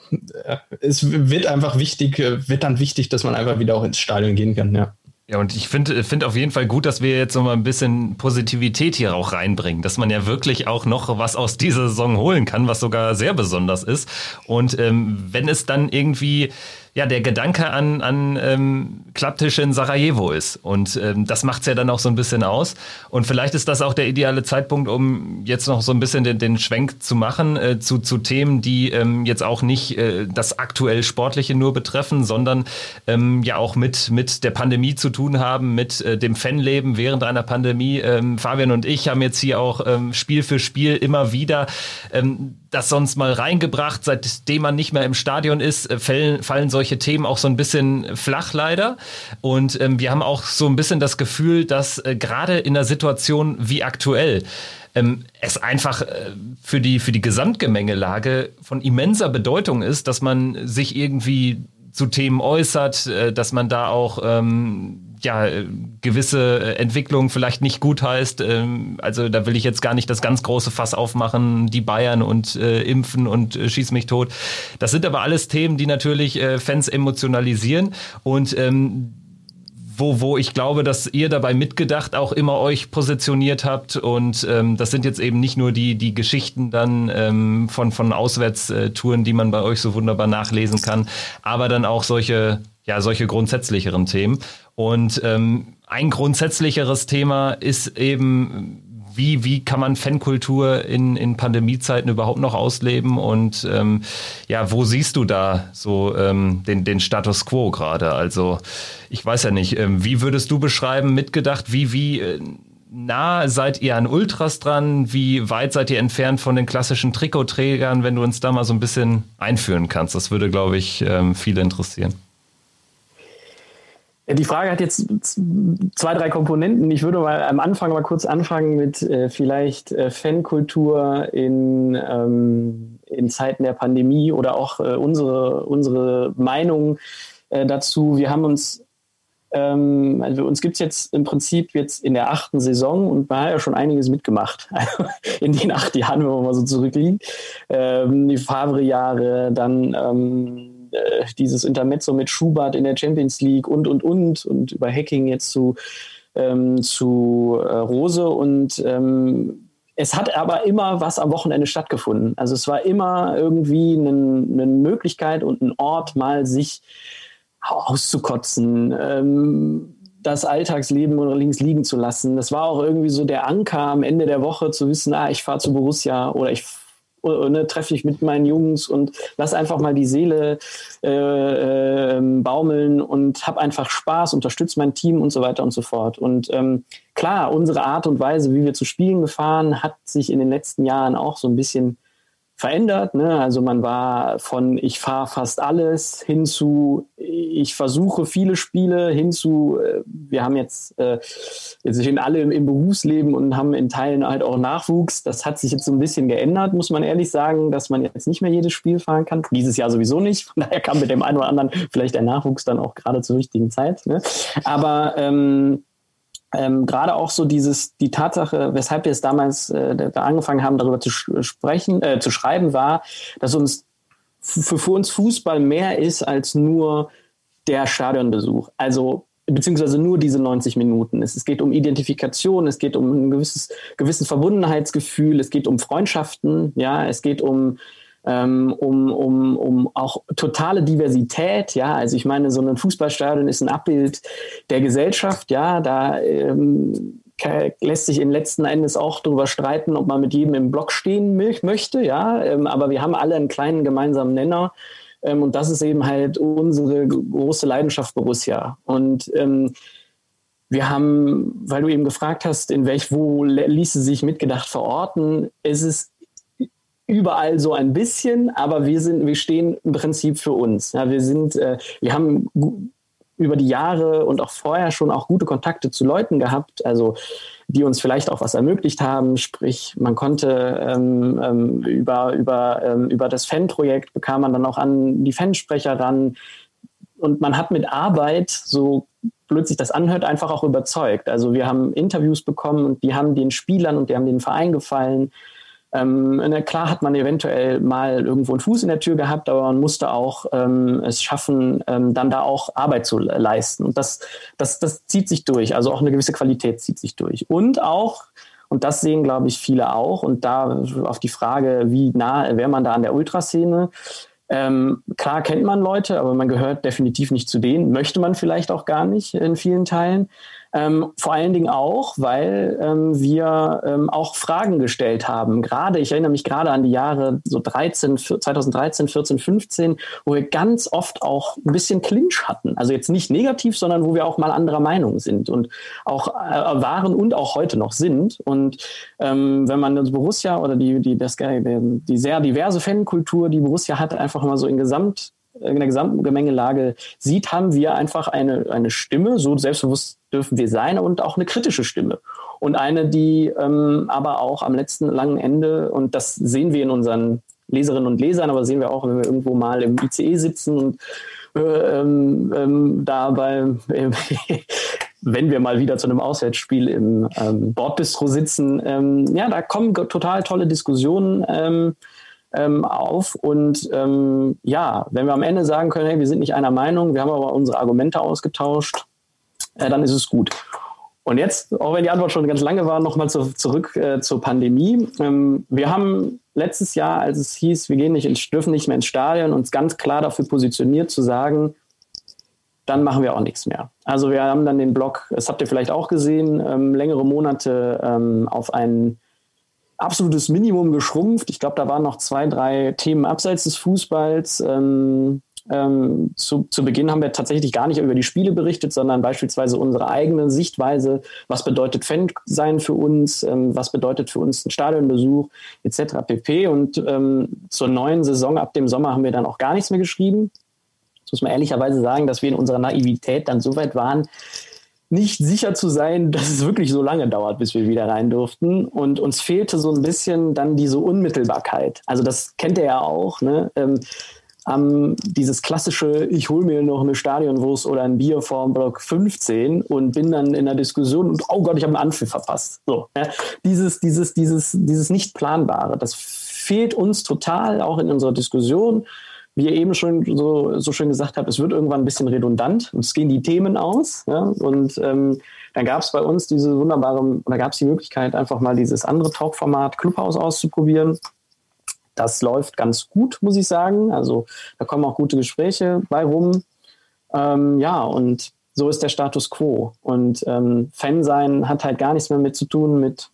es wird einfach wichtig, äh, wird dann wichtig, dass man einfach wieder auch ins Stadion gehen kann, ja. Ja, und ich finde finde auf jeden Fall gut, dass wir jetzt so mal ein bisschen Positivität hier auch reinbringen, dass man ja wirklich auch noch was aus dieser Saison holen kann, was sogar sehr besonders ist. Und ähm, wenn es dann irgendwie ja der Gedanke an, an ähm, Klapptische in Sarajevo ist. Und ähm, das macht's ja dann auch so ein bisschen aus. Und vielleicht ist das auch der ideale Zeitpunkt, um jetzt noch so ein bisschen den, den Schwenk zu machen äh, zu, zu Themen, die ähm, jetzt auch nicht äh, das aktuell Sportliche nur betreffen, sondern ähm, ja auch mit, mit der Pandemie zu tun haben, mit äh, dem Fanleben während einer Pandemie. Ähm, Fabian und ich haben jetzt hier auch ähm, Spiel für Spiel immer wieder ähm, das sonst mal reingebracht, seitdem man nicht mehr im Stadion ist, äh, fallen, fallen solche Themen auch so ein bisschen flach leider. Und ähm, wir haben auch so ein bisschen das Gefühl, dass äh, gerade in einer Situation wie aktuell ähm, es einfach äh, für die, für die Gesamtgemengelage von immenser Bedeutung ist, dass man sich irgendwie zu Themen äußert, äh, dass man da auch ähm, ja, gewisse äh, Entwicklungen vielleicht nicht gut heißt. Ähm, also da will ich jetzt gar nicht das ganz große Fass aufmachen, die Bayern und äh, Impfen und äh, Schieß mich tot. Das sind aber alles Themen, die natürlich äh, Fans emotionalisieren und ähm, wo, wo ich glaube, dass ihr dabei mitgedacht auch immer euch positioniert habt. Und ähm, das sind jetzt eben nicht nur die, die Geschichten dann ähm, von, von Auswärtstouren, die man bei euch so wunderbar nachlesen kann, aber dann auch solche, ja, solche grundsätzlicheren Themen. Und ähm, ein grundsätzlicheres Thema ist eben, wie, wie kann man Fankultur in, in Pandemiezeiten überhaupt noch ausleben? Und ähm, ja, wo siehst du da so ähm, den, den Status quo gerade? Also ich weiß ja nicht, ähm, wie würdest du beschreiben, mitgedacht, wie, wie äh, nah seid ihr an Ultras dran? Wie weit seid ihr entfernt von den klassischen Trikotträgern, wenn du uns da mal so ein bisschen einführen kannst? Das würde, glaube ich, ähm, viele interessieren. Die Frage hat jetzt zwei, drei Komponenten. Ich würde mal am Anfang mal kurz anfangen mit äh, vielleicht äh, Fankultur in, ähm, in Zeiten der Pandemie oder auch äh, unsere, unsere Meinung äh, dazu. Wir haben uns, ähm, also uns gibt es jetzt im Prinzip jetzt in der achten Saison und man hat ja schon einiges mitgemacht in den acht Jahren, wenn man mal so zurückliegt. Ähm, die Favre-Jahre, dann ähm, äh, dieses Intermezzo mit Schubert in der Champions League und, und, und und über Hacking jetzt zu, ähm, zu äh, Rose und ähm, es hat aber immer was am Wochenende stattgefunden. Also es war immer irgendwie eine, eine Möglichkeit und ein Ort, mal sich auszukotzen, ähm, das Alltagsleben links liegen zu lassen. Das war auch irgendwie so der Anker am Ende der Woche zu wissen, ah, ich fahre zu Borussia oder ich ne, treffe ich mit meinen Jungs und lass einfach mal die Seele äh, äh, baumeln und habe einfach Spaß, unterstütze mein Team und so weiter und so fort. Und ähm, klar, unsere Art und Weise, wie wir zu Spielen gefahren, hat sich in den letzten Jahren auch so ein bisschen verändert. Ne? Also man war von ich fahre fast alles hin zu ich versuche viele Spiele hin zu äh, wir haben jetzt äh, jetzt sind alle im, im, Berufsleben und haben in Teilen halt auch Nachwuchs. Das hat sich jetzt so ein bisschen geändert, muss man ehrlich sagen, dass man jetzt nicht mehr jedes Spiel fahren kann. Dieses Jahr sowieso nicht. Von daher kam mit dem einen oder anderen vielleicht der Nachwuchs dann auch gerade zur richtigen Zeit. Ne? Aber ähm, ähm, gerade auch so dieses, die Tatsache, weshalb wir es damals äh, angefangen haben, darüber zu sprechen, äh, zu schreiben, war, dass uns für, für uns Fußball mehr ist als nur der Stadionbesuch. Also beziehungsweise nur diese 90 Minuten. Es, es, geht um Identifikation, es geht um ein gewisses, gewisses Verbundenheitsgefühl, es geht um Freundschaften, ja, es geht um, ähm, um, um, um auch totale Diversität, ja, also ich meine, so ein Fußballstadion ist ein Abbild der Gesellschaft, ja, da ähm, lässt sich in letzten Endes auch darüber streiten, ob man mit jedem im Block stehen möchte, ja, ähm, aber wir haben alle einen kleinen gemeinsamen Nenner, ähm, und das ist eben halt unsere große Leidenschaft Borussia. Und ähm, wir haben, weil du eben gefragt hast, in welch, wo ließe sich mitgedacht verorten, es ist überall so ein bisschen, aber wir sind, wir stehen im Prinzip für uns. Ja, wir sind, äh, wir haben über die Jahre und auch vorher schon auch gute Kontakte zu Leuten gehabt, also die uns vielleicht auch was ermöglicht haben. Sprich, man konnte ähm, ähm, über, über, ähm, über das Fan-Projekt bekam man dann auch an die Fansprecher ran. Und man hat mit Arbeit, so blöd sich das anhört, einfach auch überzeugt. Also wir haben Interviews bekommen und die haben den Spielern und die haben den Verein gefallen. Ähm, na klar hat man eventuell mal irgendwo einen Fuß in der Tür gehabt, aber man musste auch ähm, es schaffen, ähm, dann da auch Arbeit zu leisten. Und das, das, das zieht sich durch. Also auch eine gewisse Qualität zieht sich durch. Und auch, und das sehen, glaube ich, viele auch, und da auf die Frage, wie nah wäre man da an der Ultraszene, ähm, klar kennt man Leute, aber man gehört definitiv nicht zu denen, möchte man vielleicht auch gar nicht in vielen Teilen. Ähm, vor allen Dingen auch, weil ähm, wir ähm, auch Fragen gestellt haben. Gerade, ich erinnere mich gerade an die Jahre so 13, 2013, 14, 15, wo wir ganz oft auch ein bisschen Clinch hatten. Also jetzt nicht negativ, sondern wo wir auch mal anderer Meinung sind und auch äh, waren und auch heute noch sind. Und ähm, wenn man das Borussia oder die, die, das, die sehr diverse Fankultur, die Borussia hat, einfach mal so in Gesamt in der Gesamtgemengelage sieht, haben wir einfach eine, eine Stimme, so selbstbewusst dürfen wir sein, und auch eine kritische Stimme. Und eine, die ähm, aber auch am letzten langen Ende, und das sehen wir in unseren Leserinnen und Lesern, aber sehen wir auch, wenn wir irgendwo mal im ICE sitzen und äh, ähm, ähm, dabei, äh, wenn wir mal wieder zu einem Auswärtsspiel im ähm, Bordbistro sitzen, ähm, ja, da kommen total tolle Diskussionen ähm, auf. Und ähm, ja, wenn wir am Ende sagen können, hey, wir sind nicht einer Meinung, wir haben aber unsere Argumente ausgetauscht, äh, dann ist es gut. Und jetzt, auch wenn die Antwort schon ganz lange war, nochmal zu, zurück äh, zur Pandemie. Ähm, wir haben letztes Jahr, als es hieß, wir gehen nicht ins, dürfen nicht mehr ins Stadion, uns ganz klar dafür positioniert zu sagen, dann machen wir auch nichts mehr. Also wir haben dann den Blog, das habt ihr vielleicht auch gesehen, ähm, längere Monate ähm, auf einen absolutes Minimum geschrumpft. Ich glaube, da waren noch zwei, drei Themen abseits des Fußballs. Ähm, ähm, zu, zu Beginn haben wir tatsächlich gar nicht über die Spiele berichtet, sondern beispielsweise unsere eigene Sichtweise. Was bedeutet Fan sein für uns? Ähm, was bedeutet für uns ein Stadionbesuch etc. pp. Und ähm, zur neuen Saison ab dem Sommer haben wir dann auch gar nichts mehr geschrieben. Das muss man ehrlicherweise sagen, dass wir in unserer Naivität dann so weit waren, nicht sicher zu sein, dass es wirklich so lange dauert, bis wir wieder rein durften. Und uns fehlte so ein bisschen dann diese Unmittelbarkeit. Also das kennt ihr ja auch. Ne? Ähm, ähm, dieses klassische, ich hole mir noch eine Stadionwurst oder ein Bier vorm Block 15 und bin dann in der Diskussion und oh Gott, ich habe einen Anpfiff verpasst. So, ja? Dieses, dieses, dieses, dieses nicht planbare, das fehlt uns total auch in unserer Diskussion wie ihr eben schon so, so schön gesagt habt, es wird irgendwann ein bisschen redundant und es gehen die Themen aus. Ja? Und ähm, dann gab es bei uns diese wunderbare, da gab es die Möglichkeit, einfach mal dieses andere Talk-Format Clubhouse auszuprobieren. Das läuft ganz gut, muss ich sagen. Also da kommen auch gute Gespräche bei rum. Ähm, ja, und so ist der Status quo. Und ähm, Fan sein hat halt gar nichts mehr mit zu tun mit.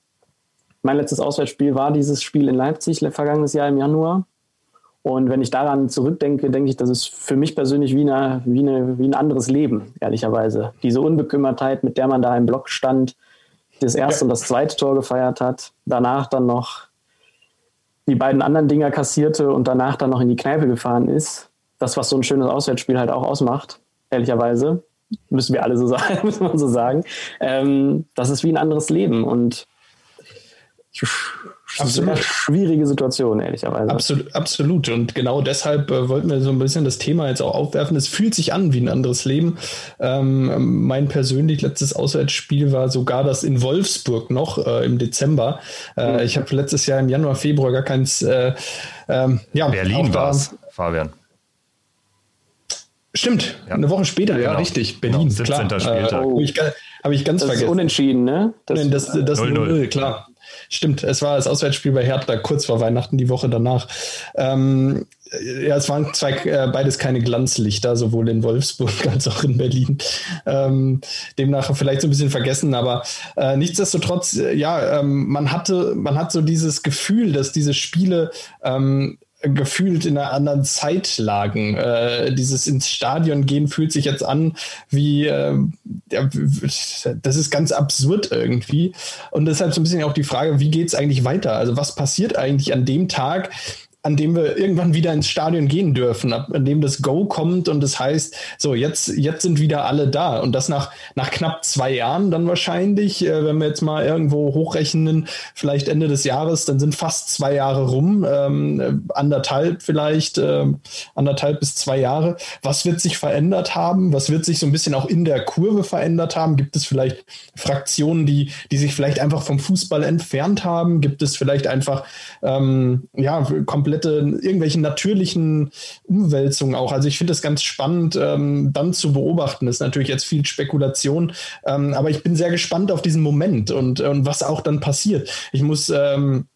Mein letztes Auswärtsspiel war dieses Spiel in Leipzig vergangenes Jahr im Januar. Und wenn ich daran zurückdenke, denke ich, das ist für mich persönlich wie, eine, wie, eine, wie ein anderes Leben, ehrlicherweise. Diese Unbekümmertheit, mit der man da im Block stand, das erste ja. und das zweite Tor gefeiert hat, danach dann noch die beiden anderen Dinger kassierte und danach dann noch in die Kneipe gefahren ist. Das, was so ein schönes Auswärtsspiel halt auch ausmacht, ehrlicherweise. Müssen wir alle so sagen, muss man so sagen. Ähm, das ist wie ein anderes Leben. Und Absolut. Sehr schwierige Situation, ehrlicherweise. Absolut, absolut. Und genau deshalb äh, wollten wir so ein bisschen das Thema jetzt auch aufwerfen. Es fühlt sich an wie ein anderes Leben. Ähm, mein persönlich letztes Auswärtsspiel war sogar das in Wolfsburg noch äh, im Dezember. Äh, mhm. Ich habe letztes Jahr im Januar, Februar gar keins. Äh, ähm, ja, Berlin war es, Fabian. Stimmt, ja. eine Woche später, genau. ja, richtig. Berlin, genau, 17. klar. Spieltag. Äh, oh. Habe ich, hab ich, ganz das vergessen. Ist unentschieden, ne? Das, das, das, das 0 -0. klar. Stimmt, es war das Auswärtsspiel bei Hertha kurz vor Weihnachten die Woche danach. Ähm, ja, es waren zwei, äh, beides keine Glanzlichter, sowohl in Wolfsburg als auch in Berlin. Ähm, demnach vielleicht so ein bisschen vergessen, aber äh, nichtsdestotrotz, äh, ja, ähm, man hatte, man hat so dieses Gefühl, dass diese Spiele ähm, gefühlt in einer anderen Zeit lagen. Äh, dieses ins Stadion gehen fühlt sich jetzt an wie, äh, ja, das ist ganz absurd irgendwie. Und deshalb so ein bisschen auch die Frage, wie geht es eigentlich weiter? Also was passiert eigentlich an dem Tag, an dem wir irgendwann wieder ins Stadion gehen dürfen, an dem das Go kommt und das heißt, so jetzt, jetzt sind wieder alle da und das nach, nach knapp zwei Jahren dann wahrscheinlich, äh, wenn wir jetzt mal irgendwo hochrechnen, vielleicht Ende des Jahres, dann sind fast zwei Jahre rum, ähm, anderthalb vielleicht, äh, anderthalb bis zwei Jahre. Was wird sich verändert haben? Was wird sich so ein bisschen auch in der Kurve verändert haben? Gibt es vielleicht Fraktionen, die, die sich vielleicht einfach vom Fußball entfernt haben? Gibt es vielleicht einfach, ähm, ja, komplett komplette, irgendwelchen natürlichen Umwälzungen auch. Also ich finde das ganz spannend, ähm, dann zu beobachten. Das ist natürlich jetzt viel Spekulation, ähm, aber ich bin sehr gespannt auf diesen Moment und, und was auch dann passiert. Ich muss ähm,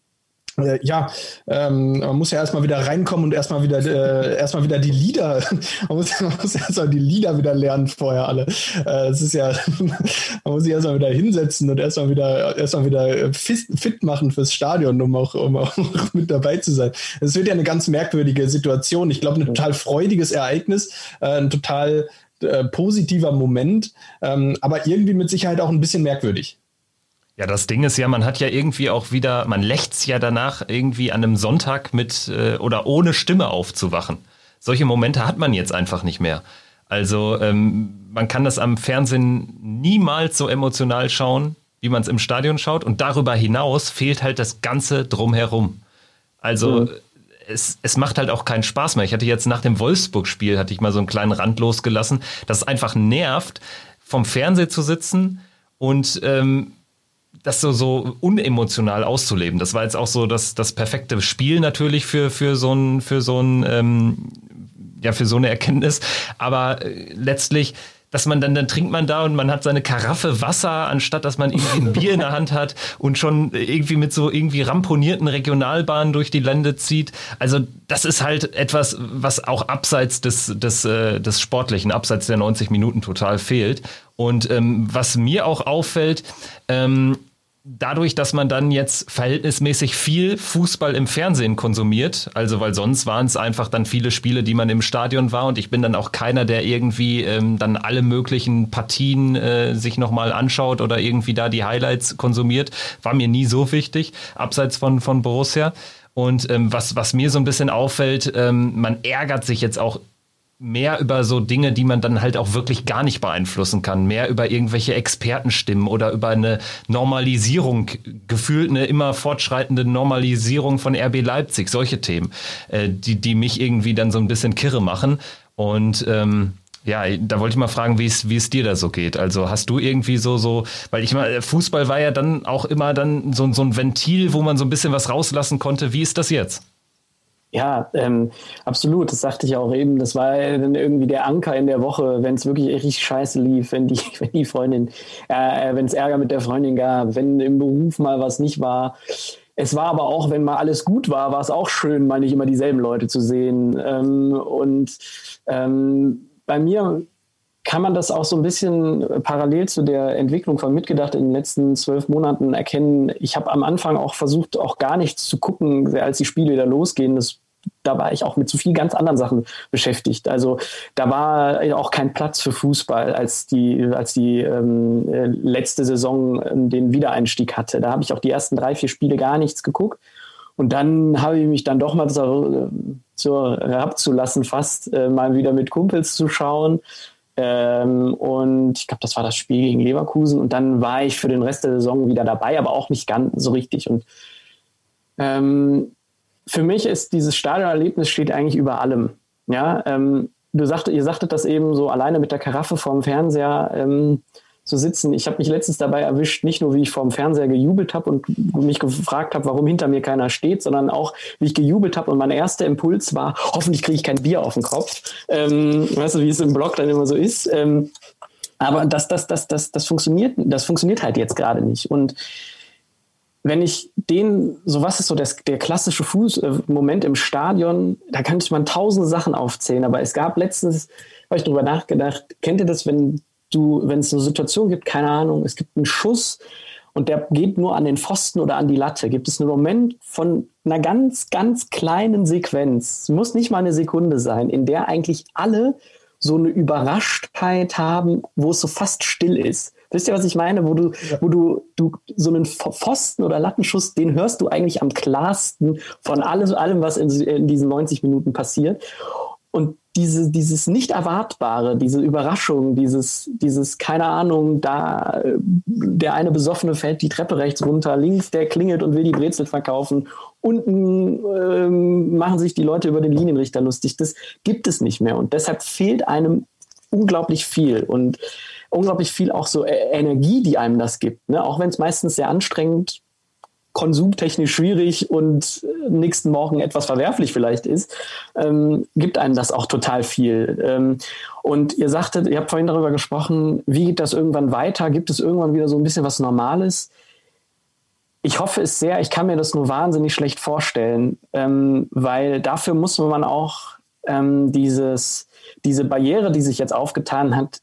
äh, ja, ähm, man muss ja erstmal wieder reinkommen und erstmal wieder äh, erstmal wieder die Lieder, man muss, man muss erstmal die Lieder wieder lernen vorher alle. Äh, es ist ja, man muss sich erstmal wieder hinsetzen und erstmal wieder erstmal wieder fit, fit machen fürs Stadion, um auch, um auch mit dabei zu sein. Es wird ja eine ganz merkwürdige Situation. Ich glaube, ein total freudiges Ereignis, äh, ein total äh, positiver Moment, ähm, aber irgendwie mit Sicherheit auch ein bisschen merkwürdig. Ja, das Ding ist ja, man hat ja irgendwie auch wieder, man lächzt ja danach irgendwie an einem Sonntag mit äh, oder ohne Stimme aufzuwachen. Solche Momente hat man jetzt einfach nicht mehr. Also ähm, man kann das am Fernsehen niemals so emotional schauen, wie man es im Stadion schaut. Und darüber hinaus fehlt halt das Ganze drumherum. Also mhm. es, es macht halt auch keinen Spaß mehr. Ich hatte jetzt nach dem Wolfsburg-Spiel, hatte ich mal so einen kleinen Rand losgelassen, dass es einfach nervt, vom Fernseher zu sitzen und ähm, das so, so unemotional auszuleben. Das war jetzt auch so das, das perfekte Spiel natürlich für, für so ein, für so ein, ähm, ja, für so eine Erkenntnis. Aber äh, letztlich, dass man dann, dann trinkt man da und man hat seine Karaffe Wasser, anstatt dass man irgendwie ein Bier in der Hand hat und schon irgendwie mit so irgendwie ramponierten Regionalbahnen durch die Lande zieht. Also das ist halt etwas, was auch abseits des, des, äh, des Sportlichen, abseits der 90 Minuten total fehlt. Und ähm, was mir auch auffällt, ähm, dadurch, dass man dann jetzt verhältnismäßig viel Fußball im Fernsehen konsumiert, also weil sonst waren es einfach dann viele Spiele, die man im Stadion war und ich bin dann auch keiner, der irgendwie ähm, dann alle möglichen Partien äh, sich nochmal anschaut oder irgendwie da die Highlights konsumiert, war mir nie so wichtig, abseits von, von Borussia. Und ähm, was, was mir so ein bisschen auffällt, ähm, man ärgert sich jetzt auch mehr über so Dinge, die man dann halt auch wirklich gar nicht beeinflussen kann, mehr über irgendwelche Expertenstimmen oder über eine Normalisierung, gefühlt eine immer fortschreitende Normalisierung von RB Leipzig, solche Themen, äh, die, die mich irgendwie dann so ein bisschen kirre machen. Und ähm, ja, da wollte ich mal fragen, wie es, wie es dir da so geht. Also hast du irgendwie so, so, weil ich mal, Fußball war ja dann auch immer dann so, so ein Ventil, wo man so ein bisschen was rauslassen konnte. Wie ist das jetzt? Ja, ähm, absolut. Das sagte ich auch eben. Das war dann irgendwie der Anker in der Woche, wenn es wirklich richtig scheiße lief, wenn die, wenn die Freundin, äh, wenn es Ärger mit der Freundin gab, wenn im Beruf mal was nicht war. Es war aber auch, wenn mal alles gut war, war es auch schön, mal nicht immer dieselben Leute zu sehen. Ähm, und ähm, bei mir kann man das auch so ein bisschen parallel zu der Entwicklung von Mitgedacht in den letzten zwölf Monaten erkennen. Ich habe am Anfang auch versucht, auch gar nichts zu gucken, als die Spiele wieder losgehen. Das da war ich auch mit so viel ganz anderen Sachen beschäftigt. Also da war auch kein Platz für Fußball, als die, als die ähm, äh, letzte Saison ähm, den Wiedereinstieg hatte. Da habe ich auch die ersten drei, vier Spiele gar nichts geguckt. Und dann habe ich mich dann doch mal so, so herabzulassen, fast äh, mal wieder mit Kumpels zu schauen. Ähm, und ich glaube, das war das Spiel gegen Leverkusen. Und dann war ich für den Rest der Saison wieder dabei, aber auch nicht ganz so richtig. Und ähm, für mich ist dieses Stadionerlebnis steht eigentlich über allem. Ja, ähm, du sagte, ihr sagtet das eben so alleine mit der Karaffe vorm Fernseher ähm, zu sitzen. Ich habe mich letztens dabei erwischt, nicht nur wie ich vorm Fernseher gejubelt habe und mich gefragt habe, warum hinter mir keiner steht, sondern auch wie ich gejubelt habe und mein erster Impuls war, hoffentlich kriege ich kein Bier auf den Kopf. Ähm, weißt du, wie es im Blog dann immer so ist. Ähm, aber das, das, das, das, das funktioniert, das funktioniert halt jetzt gerade nicht. Und wenn ich den, so was ist so das, der klassische Fußmoment äh, im Stadion, da kann ich man tausende Sachen aufzählen, aber es gab letztens, habe ich drüber nachgedacht, kennt ihr das, wenn du, wenn es eine Situation gibt, keine Ahnung, es gibt einen Schuss und der geht nur an den Pfosten oder an die Latte, gibt es einen Moment von einer ganz, ganz kleinen Sequenz, muss nicht mal eine Sekunde sein, in der eigentlich alle so eine Überraschtheit haben, wo es so fast still ist. Wisst ihr, was ich meine? Wo du, wo du, du so einen Pfosten oder Lattenschuss, den hörst du eigentlich am klarsten von allem, allem was in, in diesen 90 Minuten passiert. Und diese, dieses Nicht-Erwartbare, diese Überraschung, dieses, dieses, keine Ahnung, da der eine Besoffene fällt die Treppe rechts runter, links der klingelt und will die Brezel verkaufen, unten ähm, machen sich die Leute über den Linienrichter lustig. Das gibt es nicht mehr. Und deshalb fehlt einem unglaublich viel. Und unglaublich viel auch so e-, Energie, die einem das gibt. Ne? Auch wenn es meistens sehr anstrengend, konsumtechnisch schwierig und äh, nächsten Morgen etwas verwerflich vielleicht ist, ähm, gibt einem das auch total viel. Ähm, und ihr sagtet, ihr habt vorhin darüber gesprochen, wie geht das irgendwann weiter? Gibt es irgendwann wieder so ein bisschen was Normales? Ich hoffe es sehr. Ich kann mir das nur wahnsinnig schlecht vorstellen, ähm, weil dafür muss man auch ähm, dieses, diese Barriere, die sich jetzt aufgetan hat,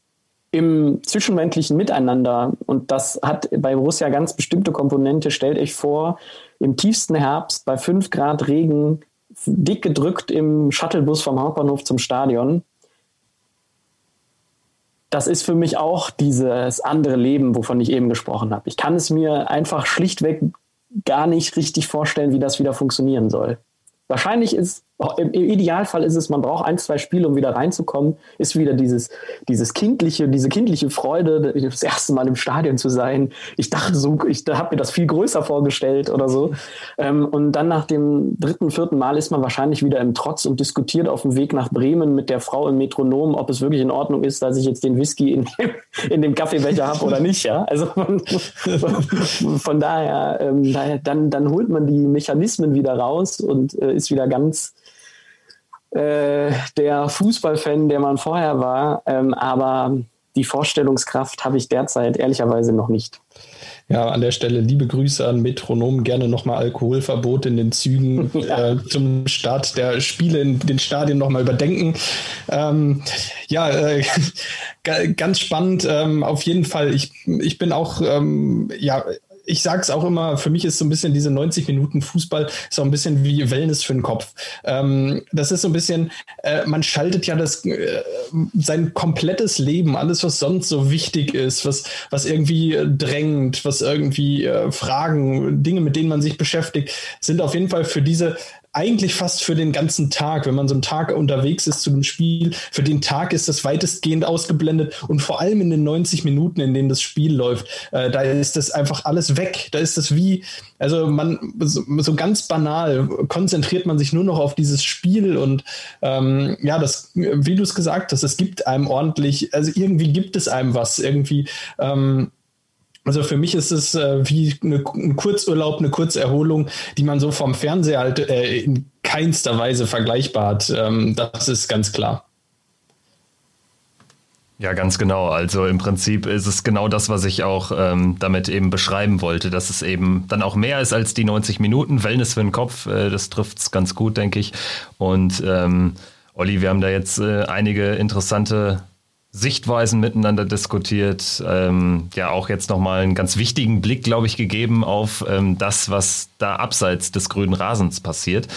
im zwischenmenschlichen Miteinander, und das hat bei Borussia ganz bestimmte Komponente, stellt euch vor, im tiefsten Herbst bei 5 Grad Regen, dick gedrückt im Shuttlebus vom Hauptbahnhof zum Stadion. Das ist für mich auch dieses andere Leben, wovon ich eben gesprochen habe. Ich kann es mir einfach schlichtweg gar nicht richtig vorstellen, wie das wieder funktionieren soll. Wahrscheinlich ist im Idealfall ist es, man braucht ein, zwei Spiele, um wieder reinzukommen, ist wieder dieses, dieses kindliche, diese kindliche Freude, das erste Mal im Stadion zu sein. Ich dachte so, ich habe mir das viel größer vorgestellt oder so. Ähm, und dann nach dem dritten, vierten Mal ist man wahrscheinlich wieder im Trotz und diskutiert auf dem Weg nach Bremen mit der Frau im Metronom, ob es wirklich in Ordnung ist, dass ich jetzt den Whisky in dem, in dem Kaffeebecher habe oder nicht. Ja? Also von, von daher, ähm, dann, dann holt man die Mechanismen wieder raus und äh, ist wieder ganz äh, der Fußballfan, der man vorher war. Ähm, aber die Vorstellungskraft habe ich derzeit ehrlicherweise noch nicht. Ja, an der Stelle liebe Grüße an Metronom. Gerne nochmal Alkoholverbot in den Zügen ja. äh, zum Start der Spiele in den Stadien nochmal überdenken. Ähm, ja, äh, ganz spannend. Ähm, auf jeden Fall. Ich, ich bin auch ähm, ja ich sage es auch immer, für mich ist so ein bisschen diese 90 Minuten Fußball so ein bisschen wie Wellness für den Kopf. Ähm, das ist so ein bisschen, äh, man schaltet ja das äh, sein komplettes Leben, alles was sonst so wichtig ist, was was irgendwie äh, drängt, was irgendwie äh, Fragen, Dinge, mit denen man sich beschäftigt, sind auf jeden Fall für diese eigentlich fast für den ganzen Tag, wenn man so einen Tag unterwegs ist zu einem Spiel, für den Tag ist das weitestgehend ausgeblendet und vor allem in den 90 Minuten, in denen das Spiel läuft, äh, da ist das einfach alles weg. Da ist das wie, also man, so, so ganz banal, konzentriert man sich nur noch auf dieses Spiel und ähm, ja, das, wie du es gesagt hast, es gibt einem ordentlich, also irgendwie gibt es einem was, irgendwie, ähm, also für mich ist es äh, wie eine, ein Kurzurlaub, eine Kurzerholung, die man so vom Fernseher halt äh, in keinster Weise vergleichbar hat. Ähm, das ist ganz klar. Ja, ganz genau. Also im Prinzip ist es genau das, was ich auch ähm, damit eben beschreiben wollte, dass es eben dann auch mehr ist als die 90 Minuten. Wellness für den Kopf, äh, das trifft es ganz gut, denke ich. Und ähm, Olli, wir haben da jetzt äh, einige interessante Sichtweisen miteinander diskutiert. Ähm, ja, auch jetzt nochmal einen ganz wichtigen Blick, glaube ich, gegeben auf ähm, das, was da abseits des grünen Rasens passiert.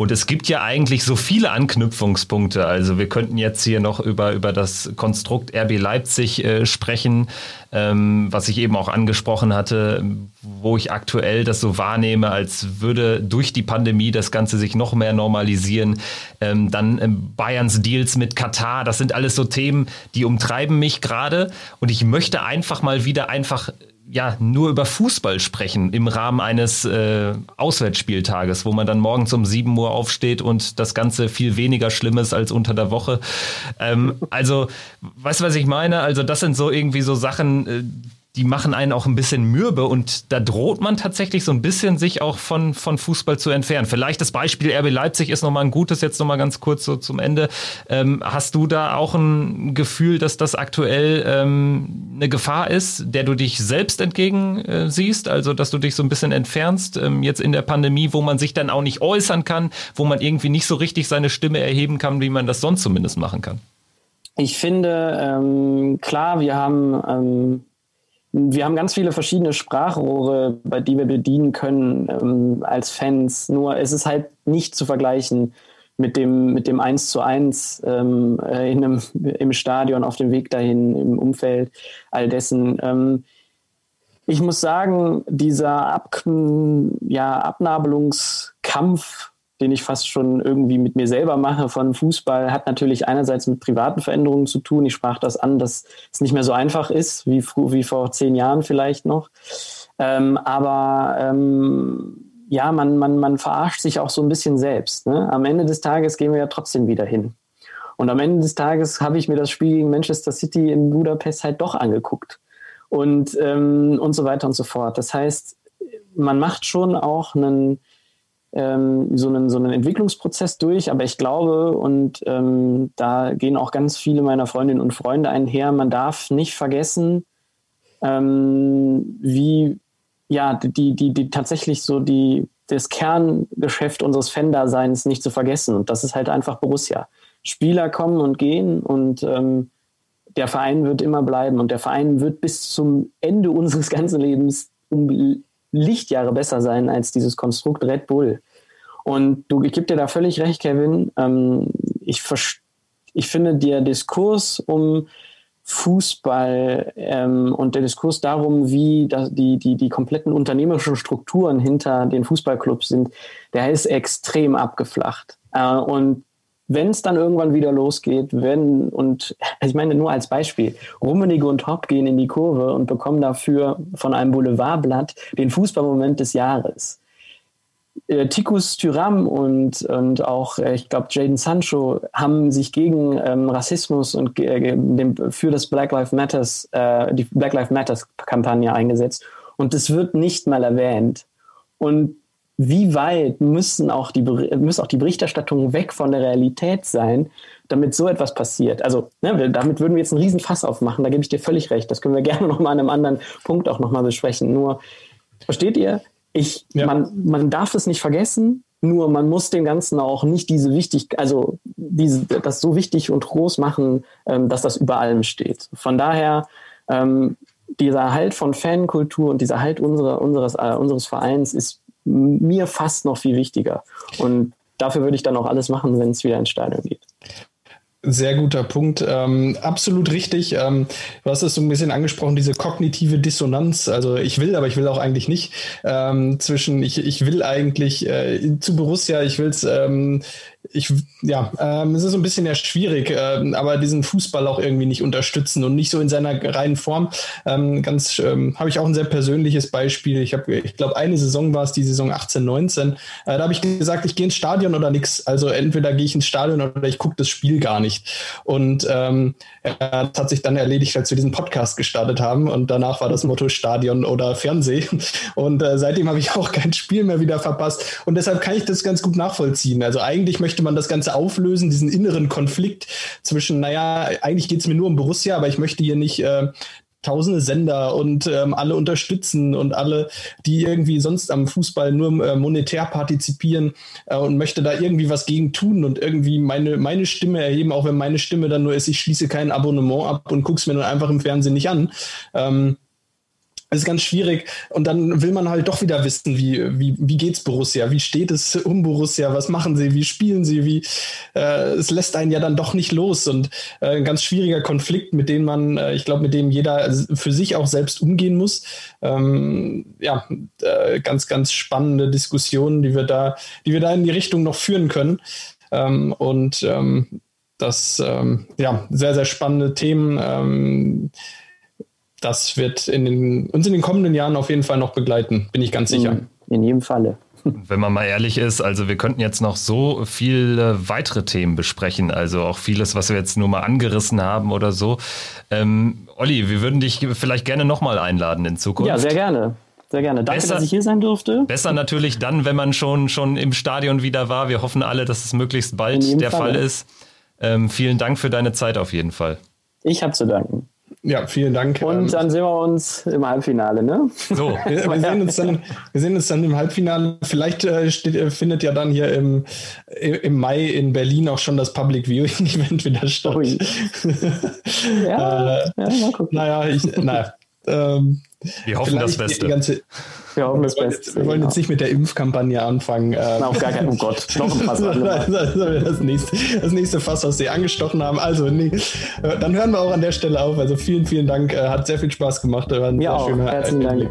Und es gibt ja eigentlich so viele Anknüpfungspunkte. Also wir könnten jetzt hier noch über, über das Konstrukt RB Leipzig äh, sprechen, ähm, was ich eben auch angesprochen hatte, wo ich aktuell das so wahrnehme, als würde durch die Pandemie das Ganze sich noch mehr normalisieren. Ähm, dann ähm, Bayerns Deals mit Katar, das sind alles so Themen, die umtreiben mich gerade. Und ich möchte einfach mal wieder einfach ja nur über Fußball sprechen im Rahmen eines äh, Auswärtsspieltages, wo man dann morgens um 7 Uhr aufsteht und das Ganze viel weniger schlimm ist als unter der Woche. Ähm, also, weißt du, was ich meine? Also, das sind so irgendwie so Sachen, äh, die machen einen auch ein bisschen mürbe und da droht man tatsächlich so ein bisschen sich auch von, von Fußball zu entfernen. Vielleicht das Beispiel RB Leipzig ist nochmal ein gutes, jetzt nochmal ganz kurz so zum Ende. Ähm, hast du da auch ein Gefühl, dass das aktuell ähm, eine Gefahr ist, der du dich selbst entgegen äh, siehst? Also, dass du dich so ein bisschen entfernst, ähm, jetzt in der Pandemie, wo man sich dann auch nicht äußern kann, wo man irgendwie nicht so richtig seine Stimme erheben kann, wie man das sonst zumindest machen kann? Ich finde, ähm, klar, wir haben ähm, wir haben ganz viele verschiedene Sprachrohre, bei die wir bedienen können ähm, als Fans. Nur es ist halt nicht zu vergleichen mit dem, mit dem 1 zu 1 ähm, äh, in einem, im Stadion, auf dem Weg dahin, im Umfeld, all dessen. Ähm, ich muss sagen, dieser Ab ja, Abnabelungskampf den ich fast schon irgendwie mit mir selber mache von Fußball, hat natürlich einerseits mit privaten Veränderungen zu tun. Ich sprach das an, dass es nicht mehr so einfach ist, wie, wie vor zehn Jahren vielleicht noch. Ähm, aber ähm, ja, man, man, man verarscht sich auch so ein bisschen selbst. Ne? Am Ende des Tages gehen wir ja trotzdem wieder hin. Und am Ende des Tages habe ich mir das Spiel gegen Manchester City in Budapest halt doch angeguckt. Und, ähm, und so weiter und so fort. Das heißt, man macht schon auch einen, ähm, so, einen, so einen Entwicklungsprozess durch, aber ich glaube, und ähm, da gehen auch ganz viele meiner Freundinnen und Freunde einher, man darf nicht vergessen, ähm, wie ja, die, die, die tatsächlich so die, das Kerngeschäft unseres Fan-Daseins nicht zu vergessen. Und das ist halt einfach Borussia. Spieler kommen und gehen und ähm, der Verein wird immer bleiben und der Verein wird bis zum Ende unseres ganzen Lebens um Lichtjahre besser sein als dieses Konstrukt Red Bull. Und du, ich gebe dir da völlig recht, Kevin. Ähm, ich, ich finde, der Diskurs um Fußball ähm, und der Diskurs darum, wie das, die, die, die kompletten unternehmerischen Strukturen hinter den Fußballclubs sind, der ist extrem abgeflacht. Äh, und wenn es dann irgendwann wieder losgeht, wenn, und ich meine nur als Beispiel, Rummenigge und Hopp gehen in die Kurve und bekommen dafür von einem Boulevardblatt den Fußballmoment des Jahres. Äh, Tikus Tyram und, und auch, äh, ich glaube, Jaden Sancho haben sich gegen ähm, Rassismus und äh, dem, für das Black Lives Matters, äh, die Black Lives Matters Kampagne eingesetzt. Und es wird nicht mal erwähnt. Und wie weit müssen auch die, muss auch die Berichterstattung weg von der Realität sein, damit so etwas passiert? Also, ne, damit würden wir jetzt einen riesen Fass aufmachen, da gebe ich dir völlig recht. Das können wir gerne nochmal an einem anderen Punkt auch nochmal besprechen. Nur, versteht ihr? Ich, ja. man, man darf es nicht vergessen, nur man muss dem Ganzen auch nicht diese wichtig, also diese, das so wichtig und groß machen, ähm, dass das über allem steht. Von daher, ähm, dieser Halt von Fankultur und dieser Halt unserer, unseres, äh, unseres Vereins ist mir fast noch viel wichtiger. Und dafür würde ich dann auch alles machen, wenn es wieder ins Stadion geht. Sehr guter Punkt. Ähm, absolut richtig. Ähm, du hast es so ein bisschen angesprochen, diese kognitive Dissonanz. Also ich will, aber ich will auch eigentlich nicht. Ähm, zwischen, ich, ich will eigentlich äh, zu Borussia, ich will es ähm, ich, ja, ähm, es ist so ein bisschen ja schwierig, ähm, aber diesen Fußball auch irgendwie nicht unterstützen und nicht so in seiner reinen Form. Ähm, ganz ähm, habe ich auch ein sehr persönliches Beispiel. Ich habe, ich glaube, eine Saison war es, die Saison 18, 19. Äh, da habe ich gesagt, ich gehe ins Stadion oder nichts. Also entweder gehe ich ins Stadion oder ich gucke das Spiel gar nicht. Und ähm, äh, das hat sich dann erledigt, als wir diesen Podcast gestartet haben. Und danach war das Motto Stadion oder Fernsehen. Und äh, seitdem habe ich auch kein Spiel mehr wieder verpasst. Und deshalb kann ich das ganz gut nachvollziehen. Also eigentlich möchte möchte man das Ganze auflösen, diesen inneren Konflikt zwischen, naja, eigentlich geht es mir nur um Borussia, aber ich möchte hier nicht äh, tausende Sender und ähm, alle unterstützen und alle, die irgendwie sonst am Fußball nur äh, monetär partizipieren äh, und möchte da irgendwie was gegen tun und irgendwie meine, meine Stimme erheben, auch wenn meine Stimme dann nur ist, ich schließe kein Abonnement ab und gucke es mir dann einfach im Fernsehen nicht an. Ähm, ist ganz schwierig. Und dann will man halt doch wieder wissen, wie, wie, wie geht's Borussia? Wie steht es um Borussia? Was machen sie? Wie spielen sie? Wie, äh, es lässt einen ja dann doch nicht los. Und äh, ein ganz schwieriger Konflikt, mit dem man, äh, ich glaube, mit dem jeder für sich auch selbst umgehen muss. Ähm, ja, äh, ganz, ganz spannende Diskussionen, die wir da, die wir da in die Richtung noch führen können. Ähm, und ähm, das, ähm, ja, sehr, sehr spannende Themen. Das wird in den, uns in den kommenden Jahren auf jeden Fall noch begleiten, bin ich ganz sicher. In jedem Falle. Wenn man mal ehrlich ist, also wir könnten jetzt noch so viele weitere Themen besprechen, also auch vieles, was wir jetzt nur mal angerissen haben oder so. Ähm, Olli, wir würden dich vielleicht gerne nochmal einladen in Zukunft. Ja, sehr gerne. Sehr gerne. Danke, besser, dass ich hier sein durfte. Besser natürlich dann, wenn man schon, schon im Stadion wieder war. Wir hoffen alle, dass es möglichst bald der Fall, Fall ist. Ähm, vielen Dank für deine Zeit auf jeden Fall. Ich habe zu danken. Ja, vielen Dank. Und ähm, dann sehen wir uns im Halbfinale, ne? So. wir, wir, sehen uns dann, wir sehen uns dann im Halbfinale. Vielleicht äh, steht, äh, findet ja dann hier im, im Mai in Berlin auch schon das Public Viewing Event wieder statt. ja, äh, ja, mal gucken. Naja, ich, naja. Ähm, wir hoffen das Beste. Ganze, wir hoffen das Beste. Wir wollen jetzt nicht mit der Impfkampagne anfangen. Na, auf gar keinen, oh Gott, noch ein Fass. das, nächste, das nächste Fass, was Sie angestochen haben. Also, nee, dann hören wir auch an der Stelle auf. Also, vielen, vielen Dank. Äh, hat sehr viel Spaß gemacht. War Mir auch. Herzlichen Dank.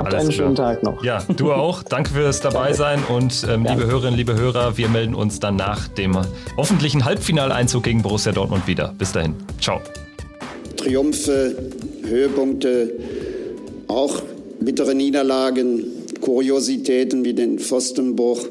Habt Alles einen schönen Tag noch. Ja, du auch. Danke fürs Dabeisein und ähm, liebe Hörerinnen, liebe Hörer, wir melden uns dann nach dem hoffentlichen Halbfinaleinzug gegen Borussia Dortmund wieder. Bis dahin. Ciao. Triumphe, Höhepunkte, auch bittere Niederlagen, Kuriositäten wie den Pfostenbruch.